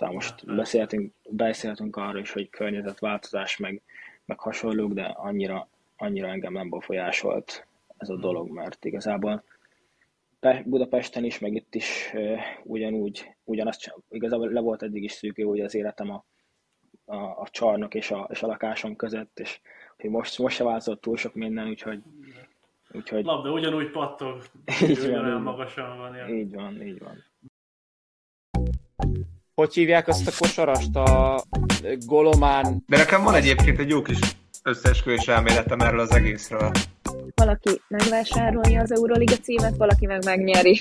Szóval most beszéltünk, beszéltünk arról is, hogy környezetváltozás, meg, meg hasonlók, de annyira, annyira engem nem befolyásolt ez a dolog, mert igazából Budapesten is, meg itt is uh, ugyanúgy, ugyanazt, igazából le volt eddig is szűkő hogy az életem a, a, a csarnok és a, és a lakásom között, és hogy most, most se változott túl sok minden, úgyhogy Úgyhogy... Labda ugyanúgy pattog, így van, olyan magasan van. Ja. Így van, így van. Hogy hívják azt a kosarast? A Golomán... De nekem van egyébként egy jó kis összeesküvés elméletem erről az egészről. Valaki megvásárolja az Euroliga címet, valaki meg megnyeri.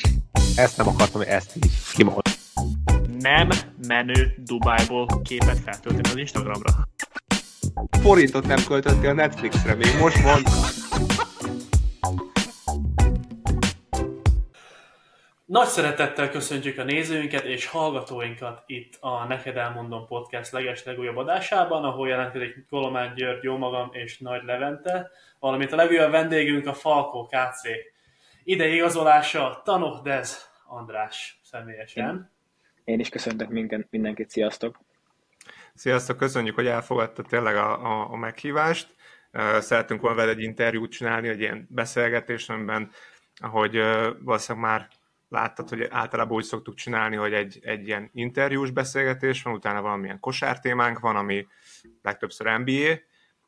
Ezt nem akartam, hogy ezt így kimond. Nem menő Dubájból képet feltölteni az Instagramra. Forintot nem költöttél a Netflixre, még most van. Nagy szeretettel köszöntjük a nézőinket és hallgatóinkat itt a Neked Elmondom Podcast leges legújabb adásában, ahol jelentkezik Kolomán György, jó magam és Nagy Levente, valamint a legújabb vendégünk a Falkó KC. Ide igazolása Tanok Dez András személyesen. Én, én is köszöntök minden, mindenkit, sziasztok! Sziasztok, köszönjük, hogy elfogadta tényleg a, a, a meghívást. Szeretünk volna veled egy interjút csinálni, egy ilyen beszélgetés, amiben, ahogy valószínűleg már láttad, hogy általában úgy szoktuk csinálni, hogy egy, egy ilyen interjús beszélgetés van, utána valamilyen kosártémánk van, ami legtöbbször NBA,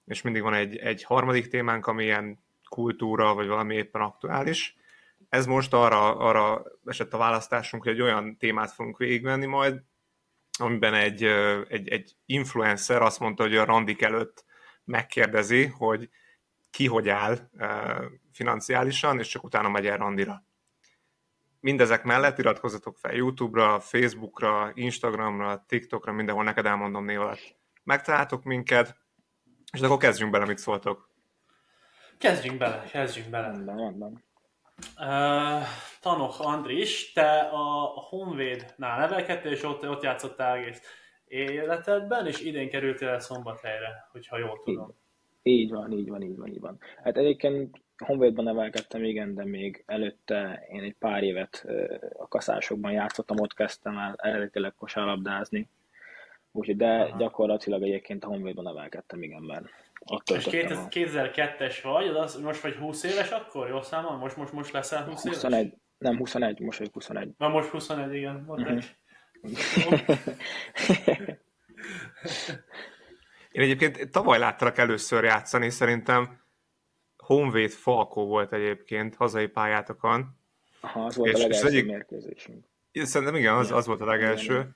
és mindig van egy, egy harmadik témánk, ami ilyen kultúra, vagy valami éppen aktuális. Ez most arra, arra esett a választásunk, hogy egy olyan témát fogunk végigvenni majd, amiben egy, egy, egy influencer azt mondta, hogy a randik előtt megkérdezi, hogy ki hogy áll financiálisan, és csak utána megy el randira mindezek mellett iratkozzatok fel YouTube-ra, Facebook-ra, Instagramra, TikTokra, mindenhol neked elmondom név alatt. Megtaláltok minket, és akkor kezdjünk bele, mit szóltok. Kezdjünk bele, kezdjünk bele. Rendben, rendben. Uh, Tanok Andris, te a Honvédnál nevelkedtél, és ott, ott játszottál egész életedben, és idén kerültél el Szombathelyre, hogyha jól tudom. Így, így van, így van, így van, így van. Hát egyébként Honvédban nevelkedtem, igen, de még előtte én egy pár évet a kaszásokban játszottam, ott kezdtem el eredetileg kosárlabdázni. Úgyhogy, de Aha. gyakorlatilag egyébként a Honvédban nevelkedtem, igen, mert ott És 2002-es vagy, az most vagy 20 éves akkor, jó számol? Most, most, most leszel 20 21, éves? Nem, 21, most vagy 21. Na most 21, igen, uh-huh. Én egyébként tavaly láttalak először játszani, szerintem Honvéd Falkó volt egyébként hazai pályátokon. Aha, az volt és, a legelső egyik... mérkőzésünk. Szerintem igen, az, az volt a legelső. Igen.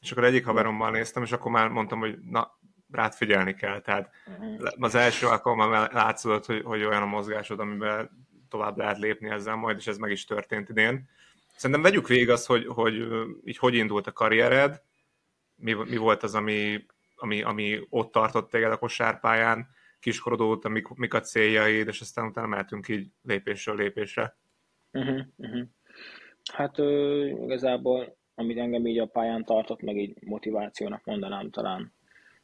És akkor egyik haverommal néztem, és akkor már mondtam, hogy na, rád figyelni kell. Tehát uh-huh. az első alkalommal látszott, hogy, hogy olyan a mozgásod, amiben tovább lehet lépni ezzel majd, és ez meg is történt idén. Szerintem vegyük végig azt, hogy, hogy így hogy indult a karriered, mi, mi volt az, ami, ami, ami ott tartott téged a kosárpályán, kiskorod óta, mik, mik a céljaid, és aztán utána mehetünk így lépésről lépésre. Uh-huh, uh-huh. Hát ö, igazából, amit engem így a pályán tartott, meg így motivációnak mondanám talán,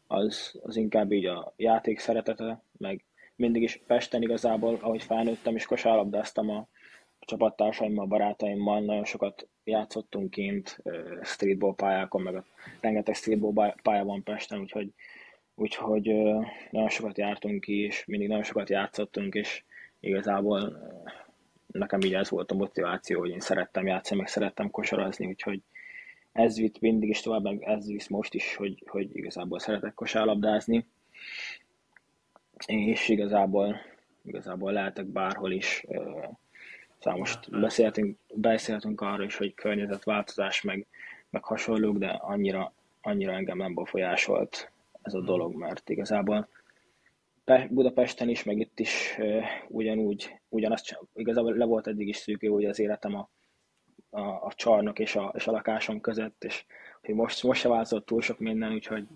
az, az inkább így a játék szeretete, meg mindig is Pesten igazából, ahogy felnőttem, és kosárlabdáztam a csapattársaimmal, barátaimmal, nagyon sokat játszottunk kint streetball pályákon, meg a rengeteg streetball pálya van Pesten, úgyhogy úgyhogy nagyon sokat jártunk ki, és mindig nagyon sokat játszottunk, és igazából nekem így ez volt a motiváció, hogy én szerettem játszani, meg szerettem kosarazni, úgyhogy ez vitt mindig is tovább, meg ez visz most is, hogy, hogy igazából szeretek kosárlabdázni, és igazából, igazából lehetek bárhol is. Szóval most beszéltünk, beszéltünk arról is, hogy környezetváltozás, meg, meg hasonlók, de annyira, annyira engem nem befolyásolt ez a dolog, mert igazából Budapesten is, meg itt is ugyanúgy, ugyanazt, igazából le volt eddig is szűkő hogy az életem a, a, a csarnok és a, és a lakásom között, és hogy most, most se változott túl sok minden, úgyhogy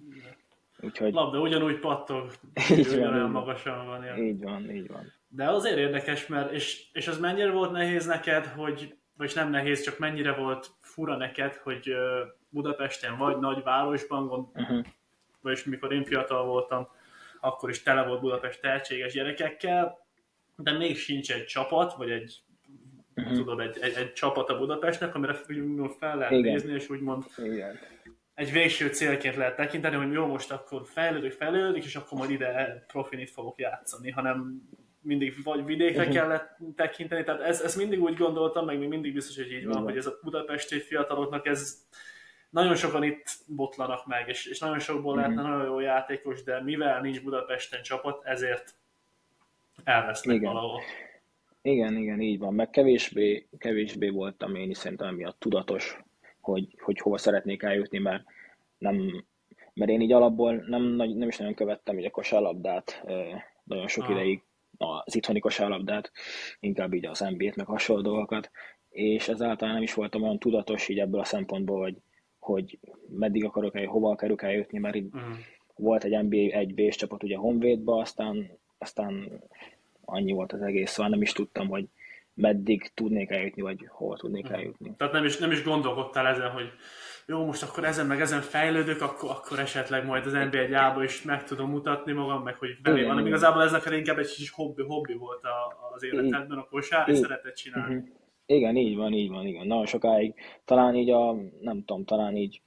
Úgyhogy... Labda ugyanúgy pattog, így van, olyan magasan van. Ja. Így van, így van. De azért érdekes, mert és, és az mennyire volt nehéz neked, hogy, vagy nem nehéz, csak mennyire volt fura neked, hogy Budapesten vagy nagyvárosban, gond, uh-huh vagyis mikor én fiatal voltam, akkor is tele volt Budapest tehetséges gyerekekkel, de még sincs egy csapat, vagy egy uh-huh. tudod, egy, egy, egy csapat a Budapestnek, amire fel lehet Igen. nézni, és úgymond Igen. egy végső célként lehet tekinteni, hogy jó, most akkor fejlődik, fejlődik, és akkor majd ide profinit fogok játszani, hanem mindig vagy vidékre uh-huh. kellett tekinteni, tehát ez, ez mindig úgy gondoltam, meg még mindig biztos, hogy így van, uh-huh. hogy ez a budapesti fiataloknak ez nagyon sokan itt botlanak meg, és, és nagyon sokból uh-huh. lehetne nagyon jó játékos, de mivel nincs Budapesten csapat, ezért elvesznek Igen. valahol. Igen, igen, így van. Meg kevésbé, kevésbé voltam én is szerintem emiatt tudatos, hogy, hogy hova szeretnék eljutni, mert nem, mert én így alapból nem, nem is nagyon követtem így a kosárlabdát nagyon sok Ah. ideig, az itthoni kosárlabdát, inkább így az NBA-t, meg hasonló dolgokat, és ezáltal nem is voltam olyan tudatos így ebből a szempontból, hogy, hogy meddig akarok el, hova akarok eljutni, mert így Mm. volt egy NBA 1 b csapat ugye Honvédba, aztán, aztán annyi volt az egész, szóval nem is tudtam, hogy meddig tudnék eljutni, vagy hova tudnék Mhm. eljutni. Tehát nem is, nem is gondolkodtál ezen, hogy jó, most akkor ezen meg ezen fejlődök, akkor, akkor esetleg majd az egy ába is meg tudom mutatni magam, meg hogy belé van. Igazából ez neked inkább egy kis hobbi, hobbi volt a, az életedben, a kosár, és Így. szeretett csinálni. Mhm. Igen, így van, így van, igen. Nagyon sokáig, talán így a, nem tudom, talán így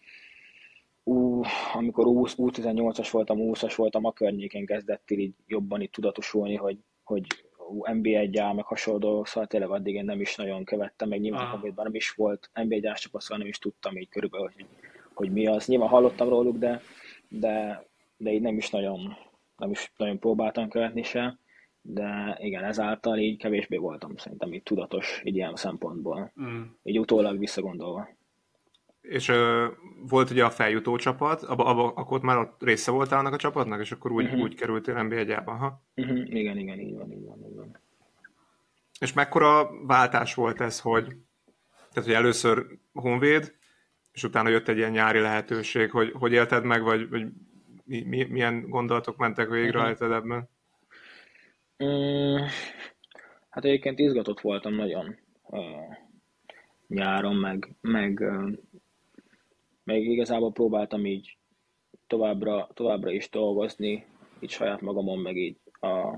ú, amikor U- U18-as voltam, U20-as voltam, a környékén kezdett így jobban itt tudatosulni, hogy, hogy ú, NBA egy áll, meg hasonló dolgok, szóval tényleg addig én nem is nagyon követtem, meg nyilván Aha. Honvédban nem is volt NBA egy csapat, szóval nem is tudtam így körülbelül, hogy, hogy mi az. Nyilván hallottam róluk, de, de, de így nem is nagyon, nem is nagyon próbáltam követni se, de igen, ezáltal így kevésbé voltam szerintem így tudatos így ilyen szempontból, Mm. így utólag visszagondolva. És ö, volt ugye a feljutó csapat, abba, abba, akkor ott már ott része voltál annak a csapatnak, és akkor úgy, Mhm. úgy kerültél nba 1 ha? Uh-huh. Igen, igen, így van, így van, így van. És mekkora váltás volt ez, hogy, tehát, hogy először Honvéd, és utána jött egy ilyen nyári lehetőség, hogy hogy élted meg, vagy, vagy mi, mi, milyen gondolatok mentek végre Mhm. rajtad ebben? Mm, hát egyébként izgatott voltam nagyon uh, nyáron, meg, meg, uh, meg igazából próbáltam így továbbra, továbbra is dolgozni, így saját magamon, meg így a,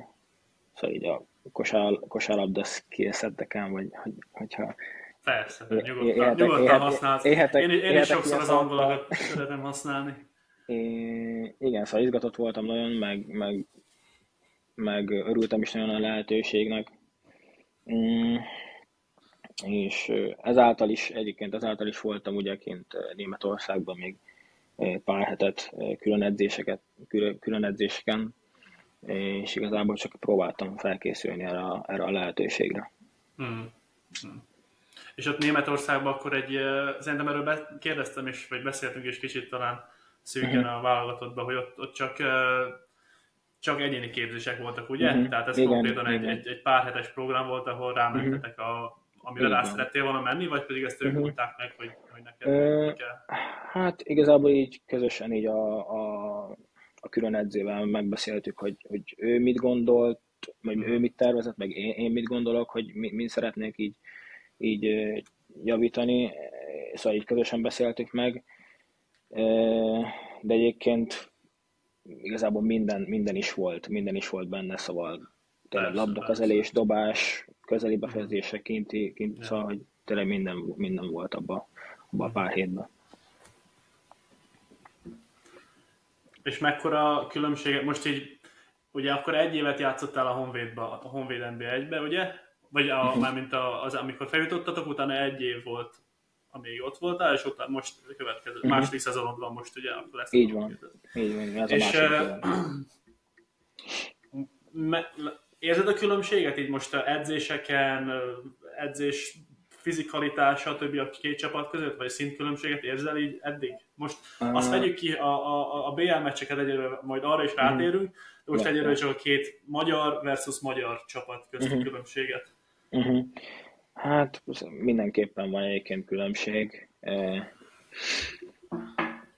szóval így a kosár, kosárlabda skillseteken, vagy hogy, hogyha Persze, nyugodtan, nyugodtan használsz. élhetek- én, én is élhetek sokszor az angolokat szeretem használni. É, igen, szóval izgatott voltam nagyon, meg, meg, meg örültem is nagyon a lehetőségnek. Mm, és ezáltal is, egyébként ezáltal is voltam ugye kint Németországban még pár hetet külön edzéseket, külön, edzéseken, és igazából csak próbáltam felkészülni erre, a- erre a lehetőségre. Hmm. Hmm. És ott Németországban akkor egy, szerintem erről be- kérdeztem is, vagy beszéltünk is kicsit talán szűken Mhm. a válogatottban, hogy ott, ott csak, csak egyéni képzések voltak, ugye? Mhm. Tehát ez Igen, konkrétan egy, igen. egy, egy pár hetes program volt, ahol rámentetek, a, amire Így rá szerettél volna menni, vagy pedig ezt ők Mhm. mondták meg, hogy, hogy neked mi kell? Hát igazából így közösen így a, a, a külön edzővel megbeszéltük, hogy, hogy ő mit gondolt, vagy ő mit tervezett, meg én, én mit gondolok, hogy mi, min szeretnék így, így javítani, szóval így közösen beszéltük meg, de egyébként igazából minden, minden is volt, minden is volt benne, szóval tényleg labdakezelés, dobás, közeli befejezések, kinti, kinti szóval hogy tényleg minden, minden volt abban abba a pár hétben. És mekkora különbséget, most így, ugye akkor egy évet játszottál a Honvédba, a Honvéd NB1-be, ugye? Vagy a, Mhm. mármint a, az, amikor feljutottatok, utána egy év volt, amíg ott voltál, és utána most a következő, Mhm. második szezonod van most, ugye? Lesz Így van. Így van, ez a És másik. eh, dolog. me, érzed a különbséget így most a edzéseken, edzés fizikalitás, stb. a két csapat között, vagy szintkülönbséget érzel így eddig? Most azt Ah. vegyük ki, a, a, a BL meccseket egyelőre majd arra is rátérünk, de most egyelőre csak a két magyar versus magyar csapat közti Mhm. különbséget. Uh-huh. Hát mindenképpen van egyébként különbség. Eh,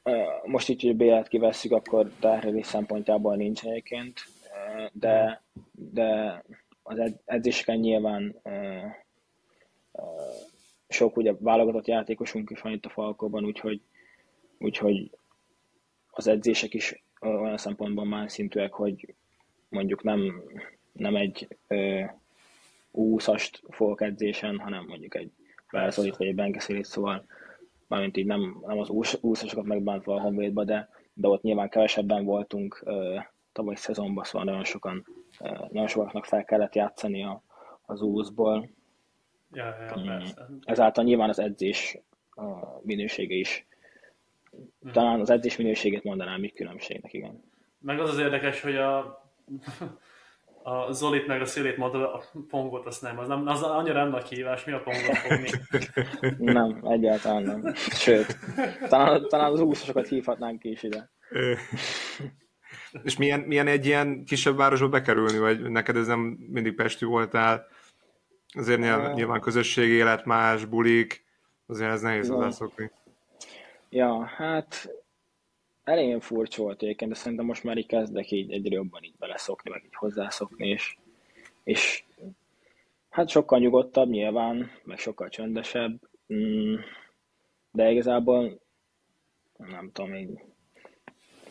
eh, Most így, hogy BL-t kivesszük, akkor terhelés szempontjából nincs egyébként, eh, de, de az ed- edzéseken nyilván sok ugye válogatott játékosunk is van itt a Falkóban, úgyhogy, úgyhogy az edzések is olyan szempontból más szintűek, hogy mondjuk nem, nem egy ö, U20-ast fogok edzésen, hanem mondjuk egy Velzolit vagy egy Benkeszilit, szóval mármint így nem, nem az úsz, úszosokat megbántva a Honvédba, de, de ott nyilván kevesebben voltunk uh, tavaly szezonban, szóval nagyon sokan, uh, nagyon sokaknak fel kellett játszani a, az úszból. Ja, ja, persze. Ezáltal nyilván az edzés a minősége is. Talán az edzés minőségét mondanám így különbségnek, igen. Meg az az érdekes, hogy a, a Zolit meg a Szilét mondta, a pongot azt nem, az, nem, az annyira nem nagy kihívás, mi a pongot fogni? Nem, egyáltalán nem. Sőt, talán, talán az úszosokat hívhatnánk is ide. És milyen, milyen egy ilyen kisebb városba bekerülni, vagy neked ez nem mindig Pesti voltál? Azért nyilván, nyilván közösségi élet más, bulik, azért ez nehéz Igen. hozzászokni. Ja, hát elején furcsa volt egyébként, de szerintem most már így kezdek így egyre jobban így beleszokni, meg így hozzászokni, és, és hát sokkal nyugodtabb nyilván, meg sokkal csöndesebb, mm, de igazából nem tudom, így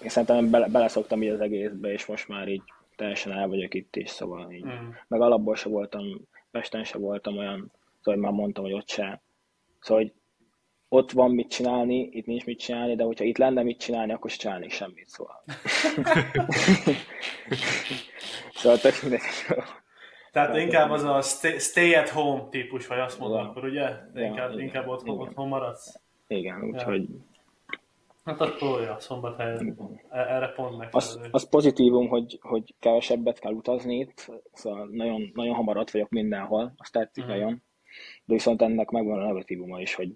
én szerintem bele, beleszoktam így az egészbe, és most már így teljesen el vagyok itt is, szóval így, Mm. meg alapból se voltam, Pesten se voltam olyan, szóval már mondtam, hogy ott se. Szóval, hogy ott van mit csinálni, itt nincs mit csinálni, de hogyha itt lenne mit csinálni, akkor se csinálnék semmit, szóval. szóval tök mindegy. Tehát inkább az a stay, stay at home típus, vagy azt mondod, Ja. akkor ugye? Ja, Inkább, igen, inkább otthon, igen. otthon maradsz. Igen, úgyhogy Hát akkor ja, szombathely e- erre pont az, megfelelő. az pozitívum, hogy, hogy kevesebbet kell utazni itt, szóval nagyon, nagyon hamar ott vagyok mindenhol, azt tetszik Mhm. nagyon. De viszont ennek megvan a negatívuma is, hogy,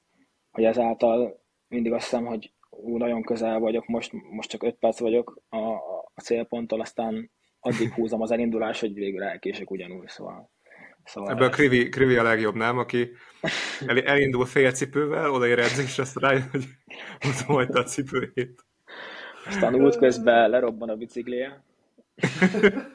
hogy ezáltal mindig azt hiszem, hogy ú, nagyon közel vagyok, most, most csak 5 perc vagyok a, a célponttól, aztán addig húzom az elindulás, hogy végül elkések ugyanúgy, szóval. szóval Ebből a Krivi, Krivi a legjobb, nem? Aki el, elindul félcipővel, odaér edzésre, azt rájön, hogy ott hagyta a cipőjét. Aztán útközben lerobban a biciklije.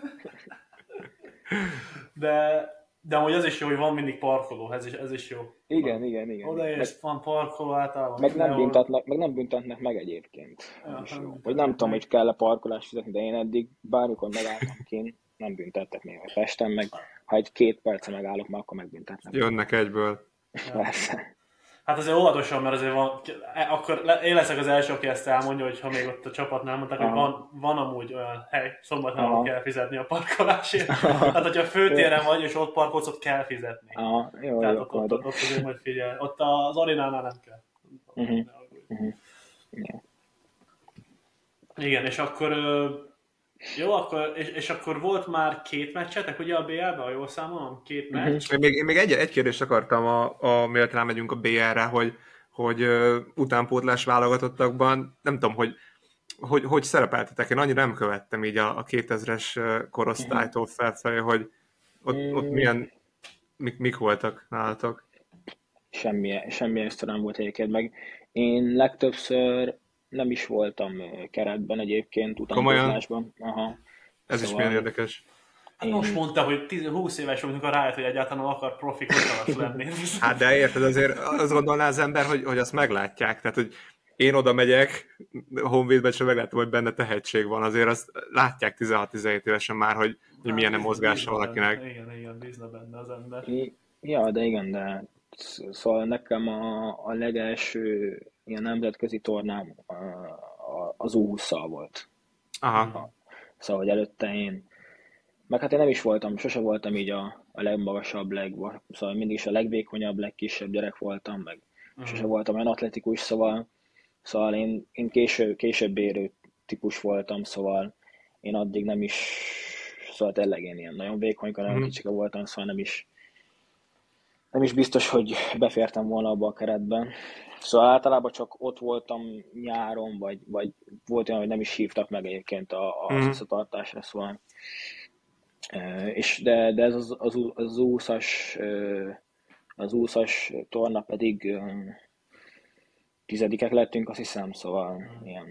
De, de amúgy az is jó, hogy van mindig parkoló, ez is, ez is jó. Igen, igen, igen. Meg, Odaérsz, van parkoló általában. meg, nem büntetnek, meg nem büntetnek meg egyébként. Ja, Ez is nem jó. Vagy nem tudom, hogy kell-e parkolást fizetni, de én eddig bármikor megálltam kint, nem büntettek még a Pesten, meg ha egy két perce megállok, már akkor megbüntetnek. Jönnek egyből. Persze. Hát azért óvatosan, mert azért van, e- akkor én leszek az első, aki ezt elmondja, hogy ha még ott a csapatnál mondták, hogy Aha. van, van amúgy olyan hely, szombaton, Aha. kell fizetni a parkolásért. Hát, hogyha főtéren vagy, és ott parkolsz, ott kell fizetni. Aha, jó, Tehát jó, ott, ott, ott, ott azért majd figyelj. Ott az arénánál nem kell. Mhm. Ja. Igen, és akkor jó, akkor, és, és akkor volt már két meccsetek, ugye a BL-ben, ha jól számolom? Két Mhm. meccs. Én még, én még egy, egy kérdést akartam, a, a, mielőtt rámegyünk a BR-re, hogy, hogy uh, utánpótlás válogatottakban, nem tudom, hogy hogy, hogy szerepeltetek? Én annyira nem követtem így a, a 2000-es ö, korosztálytól felfelé, hogy ott, ott milyen, mik, mik voltak nálatok? semmi, semmi extra nem volt egyébként, meg én legtöbbször nem is voltam keretben egyébként, utánpótlásban. Aha. Ez is Szóval- milyen érdekes. Hát most mondta, hogy 10, 20 éves volt, amikor rájött, hogy egyáltalán akar profi kosarasz lenni. Hát de érted, azért azt gondolná az ember, hogy, hogy azt meglátják. Tehát, hogy én oda megyek, Honvédben sem meglátom, hogy benne tehetség van. Azért azt látják 16-17 évesen már, hogy, hogy milyen a mozgása Bízna valakinek. Benne, igen, igen, bízna benne az ember. Ja, de igen, de sz- szóval nekem a, a legelső ilyen nemzetközi tornám az U20-szal volt. Aha. Szóval, hogy előtte én, meg hát én nem is voltam, sose voltam így a, a legmagasabb, leg, szóval mindig is a legvékonyabb, legkisebb gyerek voltam, meg sose voltam olyan atletikus, szóval, szóval én, én késő, később érő típus voltam, szóval én addig nem is, szóval tényleg én ilyen nagyon vékony, nagyon Mhm. kicsike voltam, szóval nem is, nem is biztos, hogy befértem volna abba a keretben. Szóval általában csak ott voltam nyáron, vagy, vagy volt olyan, hogy nem is hívtak meg egyébként a, a mm. visszatartásra, szóval. E, és de, de ez az, az, az úszas, az úszas torna pedig tizedikek lettünk, azt hiszem, szóval ilyen,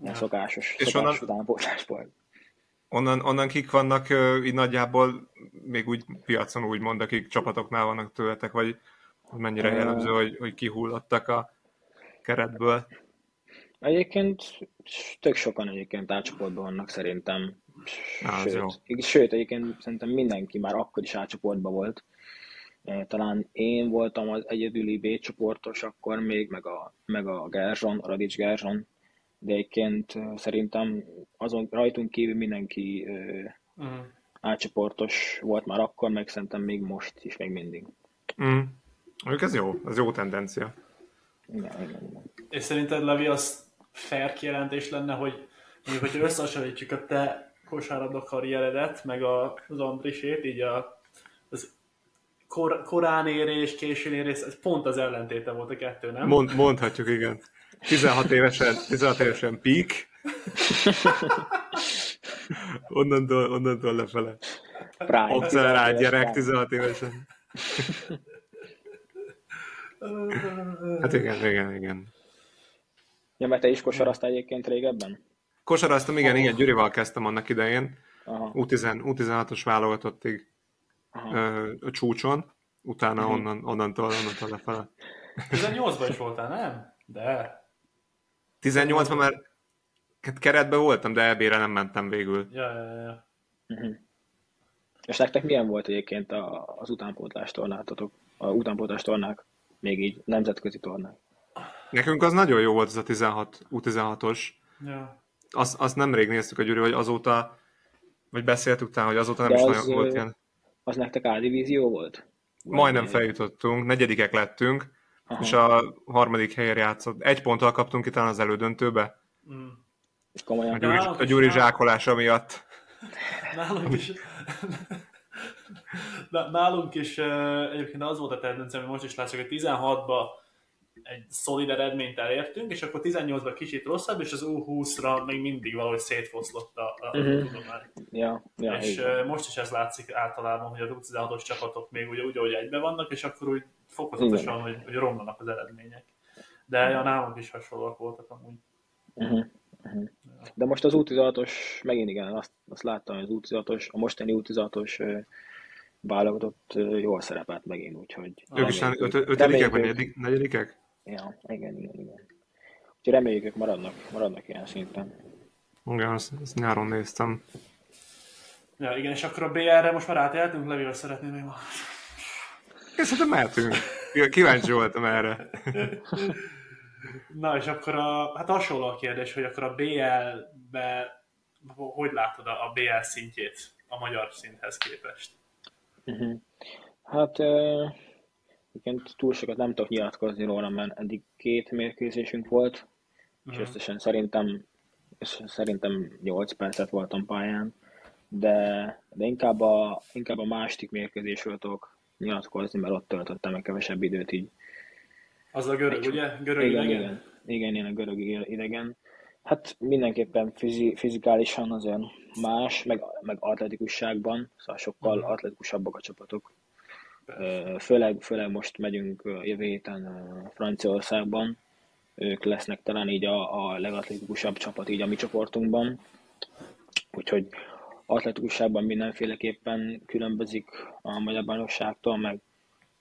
ilyen szokásos, És szokásos onnan- utánpótlás volt. Onnan, onnan kik vannak így nagyjából még úgy piacon úgy mond, akik csapatoknál vannak tőletek, vagy hogy mennyire jellemző, hogy, hogy kihullottak a keretből. Egyébként tök sokan egyébként átcsoportban vannak szerintem. Á, az jó. Sőt, sőt, egyébként szerintem mindenki már akkor is átcsoportban volt. Talán én voltam az egyedüli B csoportos akkor még, meg a, meg a Gerzson, a Radics Gerzson, de egyébként szerintem azon rajtunk kívül mindenki eh, Mm. A csoportos volt már akkor, meg szerintem még most is, még mindig. Mm. Mondjuk ez jó, ez jó tendencia. Igen, igen, igen. És szerinted, Levi, az fair kijelentés lenne, hogy mondjuk, hogyha összehasonlítjuk a te kosárlabda karrieredet, meg a, az Andrisét, így a, az kor, korán érés, későn érés, ez pont az ellentéte volt a kettő, nem? Mond, mondhatjuk, igen. 16 évesen, 16 évesen peak. onnantól, onnantól lefele. Prime. Accelerált gyerek Prime. 16 évesen. Hát igen, igen, igen. Ja, mert te is kosaraztál egyébként régebben? Kosaraztam, igen, igen, Gyurival kezdtem annak idején. Aha, U10, U16-os válogatottig aha. ö, a csúcson, utána Mhm. onnan, onnantól, onnantól lefele. 18-ban is voltál, nem? De. 18-ban már hát keretben voltam, de EB-re nem mentem végül. Ja, ja, ja. Uh-huh. És nektek milyen volt egyébként a, az utánpótlás tornátotok? A utánpótlás tornák? Még így nemzetközi tornák? Nekünk az nagyon jó volt ez a 16, U16-os. ja. Azt, azt nemrég néztük a Gyuri, hogy azóta, vagy beszéltük utána, hogy azóta nem De is az, nagyon volt ilyen. Az nektek A-divízió volt? Majdnem feljutottunk, negyedikek lettünk, Aha. és a harmadik helyen játszott. Egy ponttal kaptunk ki talán az elődöntőbe, Mm. És komolyan? a Gyuri, a Gyuri zsákolása miatt. Nálunk is, Na- nálunk is uh, egyébként az volt a tendencia, ami most is látszik, hogy 16-ba egy szolid eredményt elértünk, és akkor 18-ban kicsit rosszabb, és az U20-ra még mindig valahogy szétfoszlott a, a Mhm. tudomány. Ja, ja, és igen. most is ez látszik általában, hogy az U16-os csapatok még úgy, úgy, ahogy egybe vannak, és akkor úgy fokozatosan, hogy, hogy romlanak az eredmények. De ja, nálunk is hasonlóak voltak amúgy. Uh-huh. Uh-huh. De most az U16-os, megint igen, azt, azt láttam, hogy az U16-os, a mostani U16-os ö, válogatott jól szerepelt megint, úgyhogy... Ők is öt, ötödikek, vagy negyedik, negyedikek? Ja, igen, igen, igen. Úgyhogy reméljük, ők maradnak, maradnak ilyen szinten. Igen, azt, azt nyáron néztem. Ja, igen, és akkor a BR-re most már átéltünk, Levivel szeretném még valamit. Én szerintem mehetünk. Kíváncsi voltam erre. Na, és akkor a, hát hasonló a kérdés, hogy akkor a BL-be, hogy látod a, a BL szintjét a magyar szinthez képest? Uh-huh. Hát ö, igen, túl sokat nem tudok nyilatkozni róla, mert eddig két mérkőzésünk volt, és Mhm. összesen szerintem, összesen szerintem 8 percet voltam pályán, de, de inkább, a, inkább a második mérkőzésről tudok nyilatkozni, mert ott töltöttem meg kevesebb időt így. Az a görög, ugye? Görög Igen, idegen? igen, igen, én a görög idegen. Hát mindenképpen fizi, fizikálisan azért más, meg, meg atletikusságban, szóval sokkal Mhm. atletikusabbak a csapatok. Főleg, főleg most megyünk jövő héten Franciaországban. Ők lesznek talán így a, a legatletikusabb csapat így a mi csoportunkban. Úgyhogy atletikusságban mindenféleképpen különbözik a magyar bajnokságtól, meg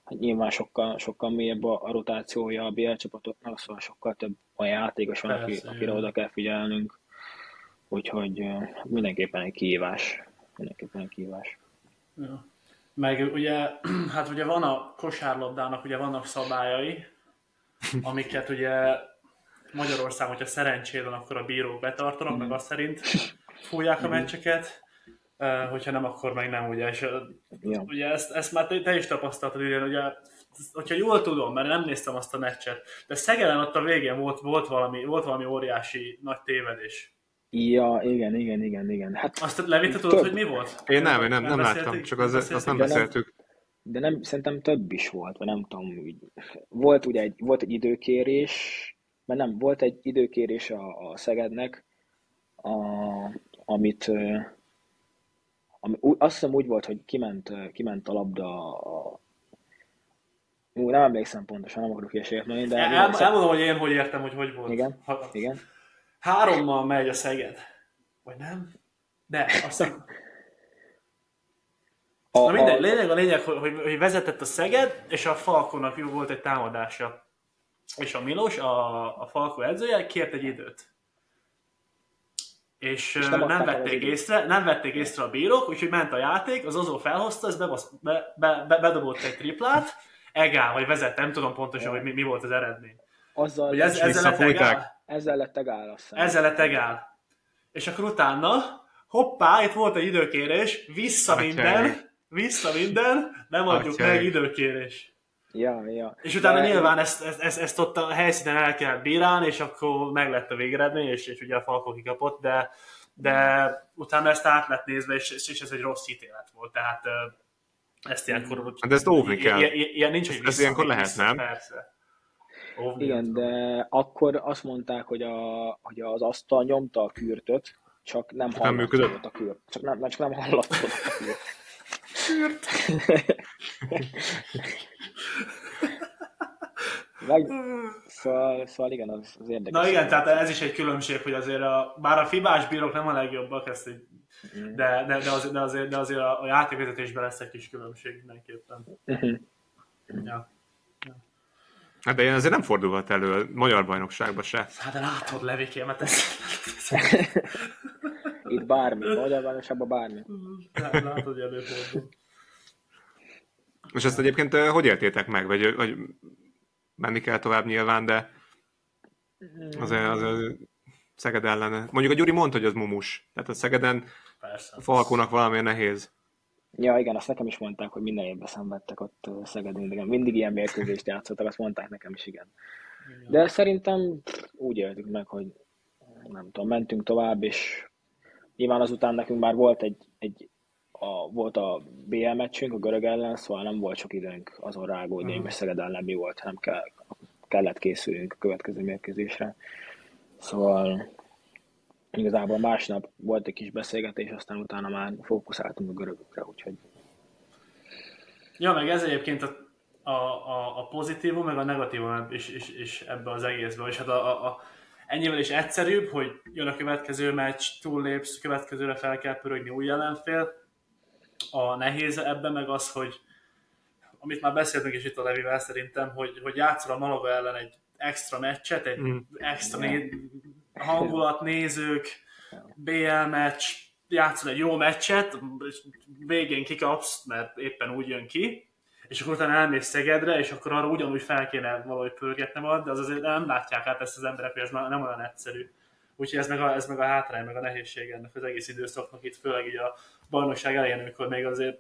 hát nyilván sokkal, sokkal mélyebb a, a rotációja a BL csapatoknak, szóval sokkal több olyan játékos van, aki, akire oda kell figyelnünk. Úgyhogy mindenképpen egy kihívás. Mindenképpen egy kihívás. Ja. Meg ugye, hát ugye van a kosárlabdának, ugye vannak szabályai, amiket ugye Magyarországon, hogyha szerencséd van, akkor a bírók betartanak, meg azt szerint fújják a meccseket, eh, hogyha nem, akkor meg nem, ugye. És Ja. ugye ezt, ezt már te, te is tapasztaltad, ugye, ugye, hogyha jól tudom, mert nem néztem azt a meccset, de Szegeden ott a végén volt, volt, valami, volt valami óriási nagy tévedés. Ja, igen, igen, igen, igen. Hát, Azt Levi, te tudod, Több. hogy mi volt? Én nem, én nem, nem beszélték? láttam, csak az, azt nem nem- beszéltük. de nem, szerintem több is volt, vagy nem tudom. Úgy. Volt ugye egy, volt egy időkérés, mert nem, volt egy időkérés a, a Szegednek, a, amit ami, azt hiszem úgy volt, hogy kiment, kiment a labda a, Ú, nem emlékszem pontosan, nem akarok hülyeséget mondani, de El, el, elmondom, hogy én hogy értem, hogy hogy volt. Igen. Ha, igen. hárommal megy a Szeged. Vagy nem? De, azt hiszem, A, Na mindegy, a, lényeg a lényeg, hogy, hogy, hogy vezetett a Szeged, és a Falkonak jó volt egy támadása. És a Milos, a, a Falko edzője kért egy időt. és, És nem nem, vették észre, nem vették észre a bírók, úgyhogy ment a játék, az Ozó felhozta, ez bebasz, be, be, be, bedobott egy triplát, egál, vagy vezet, nem tudom pontosan, hogy mi, mi volt az eredmény. Azzal, Hogy ez, ezzel lett egál, ezzel lett egál, azt hiszem. ezzel lett egál. És akkor utána, hoppá, itt volt egy időkérés, vissza Atyáj. minden, vissza minden, nem adjuk Atyáj. meg időkérés. Ja, ja. És utána De- nyilván ezt, ezt, ezt, ezt ott a helyszínen el kell bírálni, és akkor meg lett a végeredmény, és, és ugye a Falko kikapott, de, de utána ezt át lett nézve, és, és ez egy rossz ítélet volt. Tehát ezt ilyenkor... De ezt óvni kell. Ilyen, ilyen, nincs, hogy Ez vissza, ilyenkor lehet, vissza, nem? Persze. Óvni Igen, kell. de akkor azt mondták, hogy, a, hogy az asztal nyomta a kürtöt, csak nem Csak nem működött. a kürt. Csak nem, csak nem hallatszott a kürt. Meg, szóval, szóval igen, az, az érdekes. Na igen, tehát ez is egy különbség, hogy azért a, bár a fibás bírók nem a legjobbak, ezt Mhm. De, de, de, azért, de, azért, de azért a, a játékvezetésben lesz egy kis különbség mindenképpen. Mhm. Ja. Hát de ilyen azért nem fordulhat elő a magyar bajnokságban se. Hát de látod, Levikémet, ez... Itt bármi, magyar bajnokságban bármi. látod, hogy előfordul. És ezt egyébként eh, hogy éltétek meg? Vagy, vagy menni kell tovább nyilván, de azért, azért Szeged ellen. Mondjuk a Gyuri mondta, hogy az mumus. Tehát a Szegeden Persze. a Falkónak valami nehéz. Ja, igen, azt nekem is mondták, hogy minden évben szenvedtek ott ö, Szegeden. Mindig, ilyen mérkőzést játszottak, azt mondták nekem is, igen. De szerintem úgy éltük meg, hogy nem tudom, mentünk tovább, és nyilván azután nekünk már volt egy, egy a, volt a BL meccsünk, a görög ellen, szóval nem volt sok időnk azon rágódni, hogy most Szeged ellen mi volt, hanem kell, kellett készülnünk a következő mérkőzésre. Szóval igazából másnap volt egy kis beszélgetés, aztán utána már fókuszáltunk a görögökre, úgyhogy Ja, meg ez egyébként a, a, a, a pozitívum, meg a negatívum is, is, is ebbe az egészben. És hát a, a, a, ennyivel is egyszerűbb, hogy jön a következő meccs, túllépsz, következőre fel kell pörögni új ellenfél. A nehéz ebben meg az, hogy amit már beszéltünk is itt a Levivel szerintem, hogy, hogy játszol a Malaga ellen egy extra meccset, egy Mm. extra né- hangulat, nézők, BL meccs, játszol egy jó meccset, és végén kikapsz, mert éppen úgy jön ki, és akkor utána elmész Szegedre, és akkor arra ugyanúgy fel kéne valahogy pörgetni magad, de az azért nem látják át ezt az emberek, hogy ez nem olyan egyszerű. Úgyhogy ez meg a, ez meg a hátrány, meg a nehézség ennek az egész időszaknak itt, főleg így a bajnokság elején, amikor még azért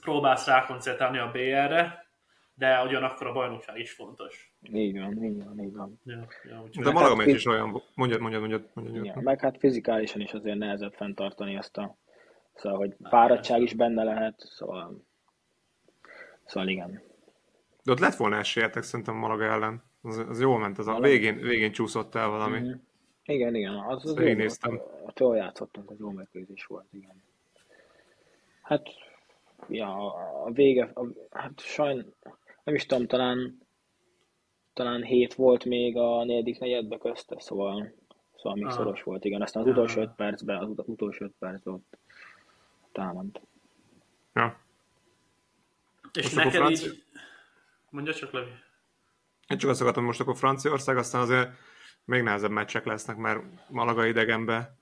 próbálsz rákoncentrálni a BR-re, de ugyanakkor a bajnokság is fontos. Így van, így van, így van. Ja, ja, De Malaga meccs is olyan, mondjad, mondjad, mondjad. mondjad. Ja, meg hát fizikálisan is azért nehezebb fenntartani ezt a... Szóval, hogy fáradtság is benne lehet, szóval... Szóval igen. De ott lett volna esélyetek szerintem Malaga ellen. Az, az jól ment, az a végén, végén csúszott el valami. Mhm. Igen, igen, az, az én jó néztem. volt. Ott jól játszottunk, az jó mérkőzés volt, igen. Hát, ja, a- a vége, a, hát sajn, nem is tudom, talán, talán hét volt még a negyedik negyedbe közte, szóval, szóval még Aha. szoros volt, igen. Aztán az Aha. utolsó öt percben, az ut- utolsó öt percben ott támadt. Ja. És Most neked francia- így... Mondja csak, Levi. Én csak azt akartam, most akkor Franciaország, aztán azért még nehezebb meccsek lesznek, mert Malaga idegenbe.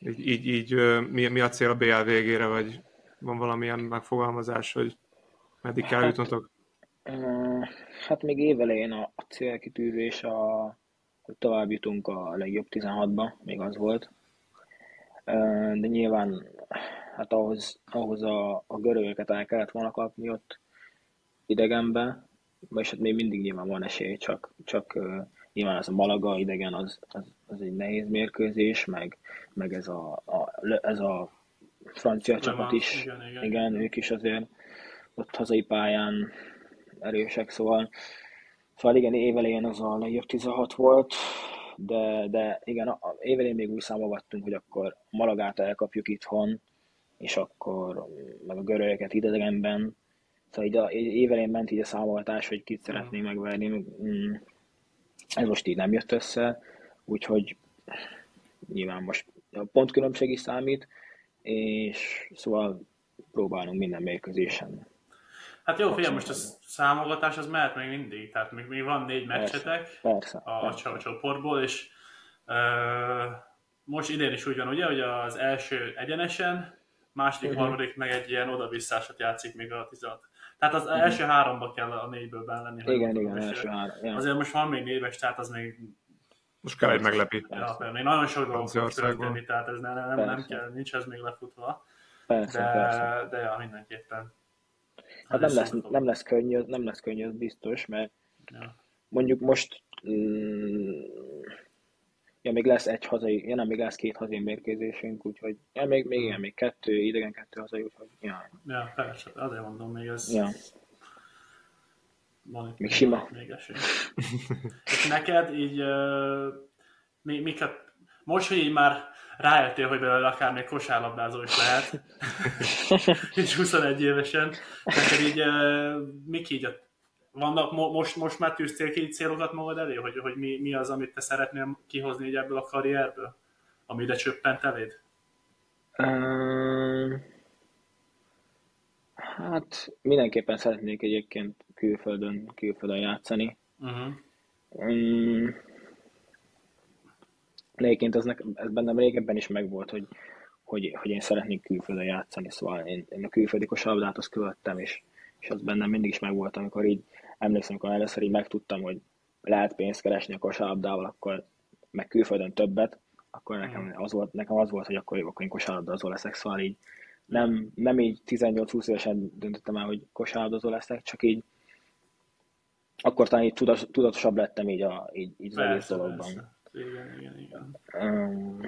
Így, így, így mi, mi a cél a BL végére, vagy van valamilyen megfogalmazás, hogy meddig kell Hát- jutnotok? Hát még évelején a, a célkitűzés, a, hogy tovább jutunk a legjobb 16-ba, még az volt. De nyilván hát ahhoz, ahhoz a, a görögöket el kellett volna kapni ott idegenbe, és hát még mindig nyilván van esély, csak, csak nyilván az a Malaga idegen az, az, az egy nehéz mérkőzés, meg, meg ez, a, a, ez a francia csapat is, igen, igen. igen, ők is azért ott hazai pályán erősek, szóval, szóval igen, évelején az a legjobb 16 volt, de, de igen, évelején még úgy számogattunk, hogy akkor Malagát elkapjuk itthon, és akkor meg a görögöket idegenben. Szóval így a, évelején ment így a számogatás, hogy kit szeretnénk megverni. Mm, Ez most így nem jött össze, úgyhogy nyilván most a pontkülönbség is számít, és szóval próbálunk minden mérkőzésen. Hát jó, figyelj, most a számogatás az mehet még mindig, tehát még, még van négy meccsetek Persze, a, persze. a csoportból, és ö, most idén is úgy van, ugye, hogy az első egyenesen, második, Mhm. harmadik meg egy ilyen oda-visszásat játszik még a 16. Tehát az Mhm. első háromba kell a négyből benn lenni. Igen, igen, és első három. Azért most van még néves, tehát az még, Most kell egy meglepi. ja, még nagyon sok fog történni, tehát ez nem, nem, nem, Persze. kell, nincs ez még lefutva. Persze, persze. De, de ja, mindenképpen. Hát nem lesz, nem lesz könnyű, nem lesz könnyű, az biztos, mert Ja. mondjuk most mm, ja, még lesz egy hazai, ja nem, még lesz két hazai mérkőzésünk, úgyhogy ja, még, még igen, még kettő idegen, kettő hazai, úgyhogy ja, Ja, persze, azért mondom, még ez... ja. Van itt Még sima. Még esély. És neked így, uh, mi, miket, most, hogy így már rájöttél, hogy belőle akár még kosárlabdázó is lehet, és 21 évesen, neked így, mik így a, vannak, mo, most, most már tűztél ki célokat magad elé, hogy, hogy mi, mi az, amit te szeretnél kihozni így ebből a karrierből, ami ide csöppent eléd? Üm, Hát mindenképpen szeretnék egyébként külföldön, külföldön játszani. Uh-huh. Um, egyébként ez, nekem, ez bennem régebben is megvolt, hogy, hogy, hogy én szeretnék külföldön játszani, szóval én, én a külföldi kosárlabdát azt követtem, és, és az bennem mindig is megvolt, amikor így emlékszem, amikor először így megtudtam, hogy lehet pénzt keresni a kosárlabdával, akkor meg külföldön többet, akkor nekem az volt, nekem az volt, hogy akkor, akkor én kosárlabdázó leszek, szóval így nem, nem így 18-20 évesen döntöttem el, hogy kosárlabdázó leszek, csak így akkor talán így tudatosabb lettem így, a, így, így az egész dologban. persze. Igen, igen, igen. Um,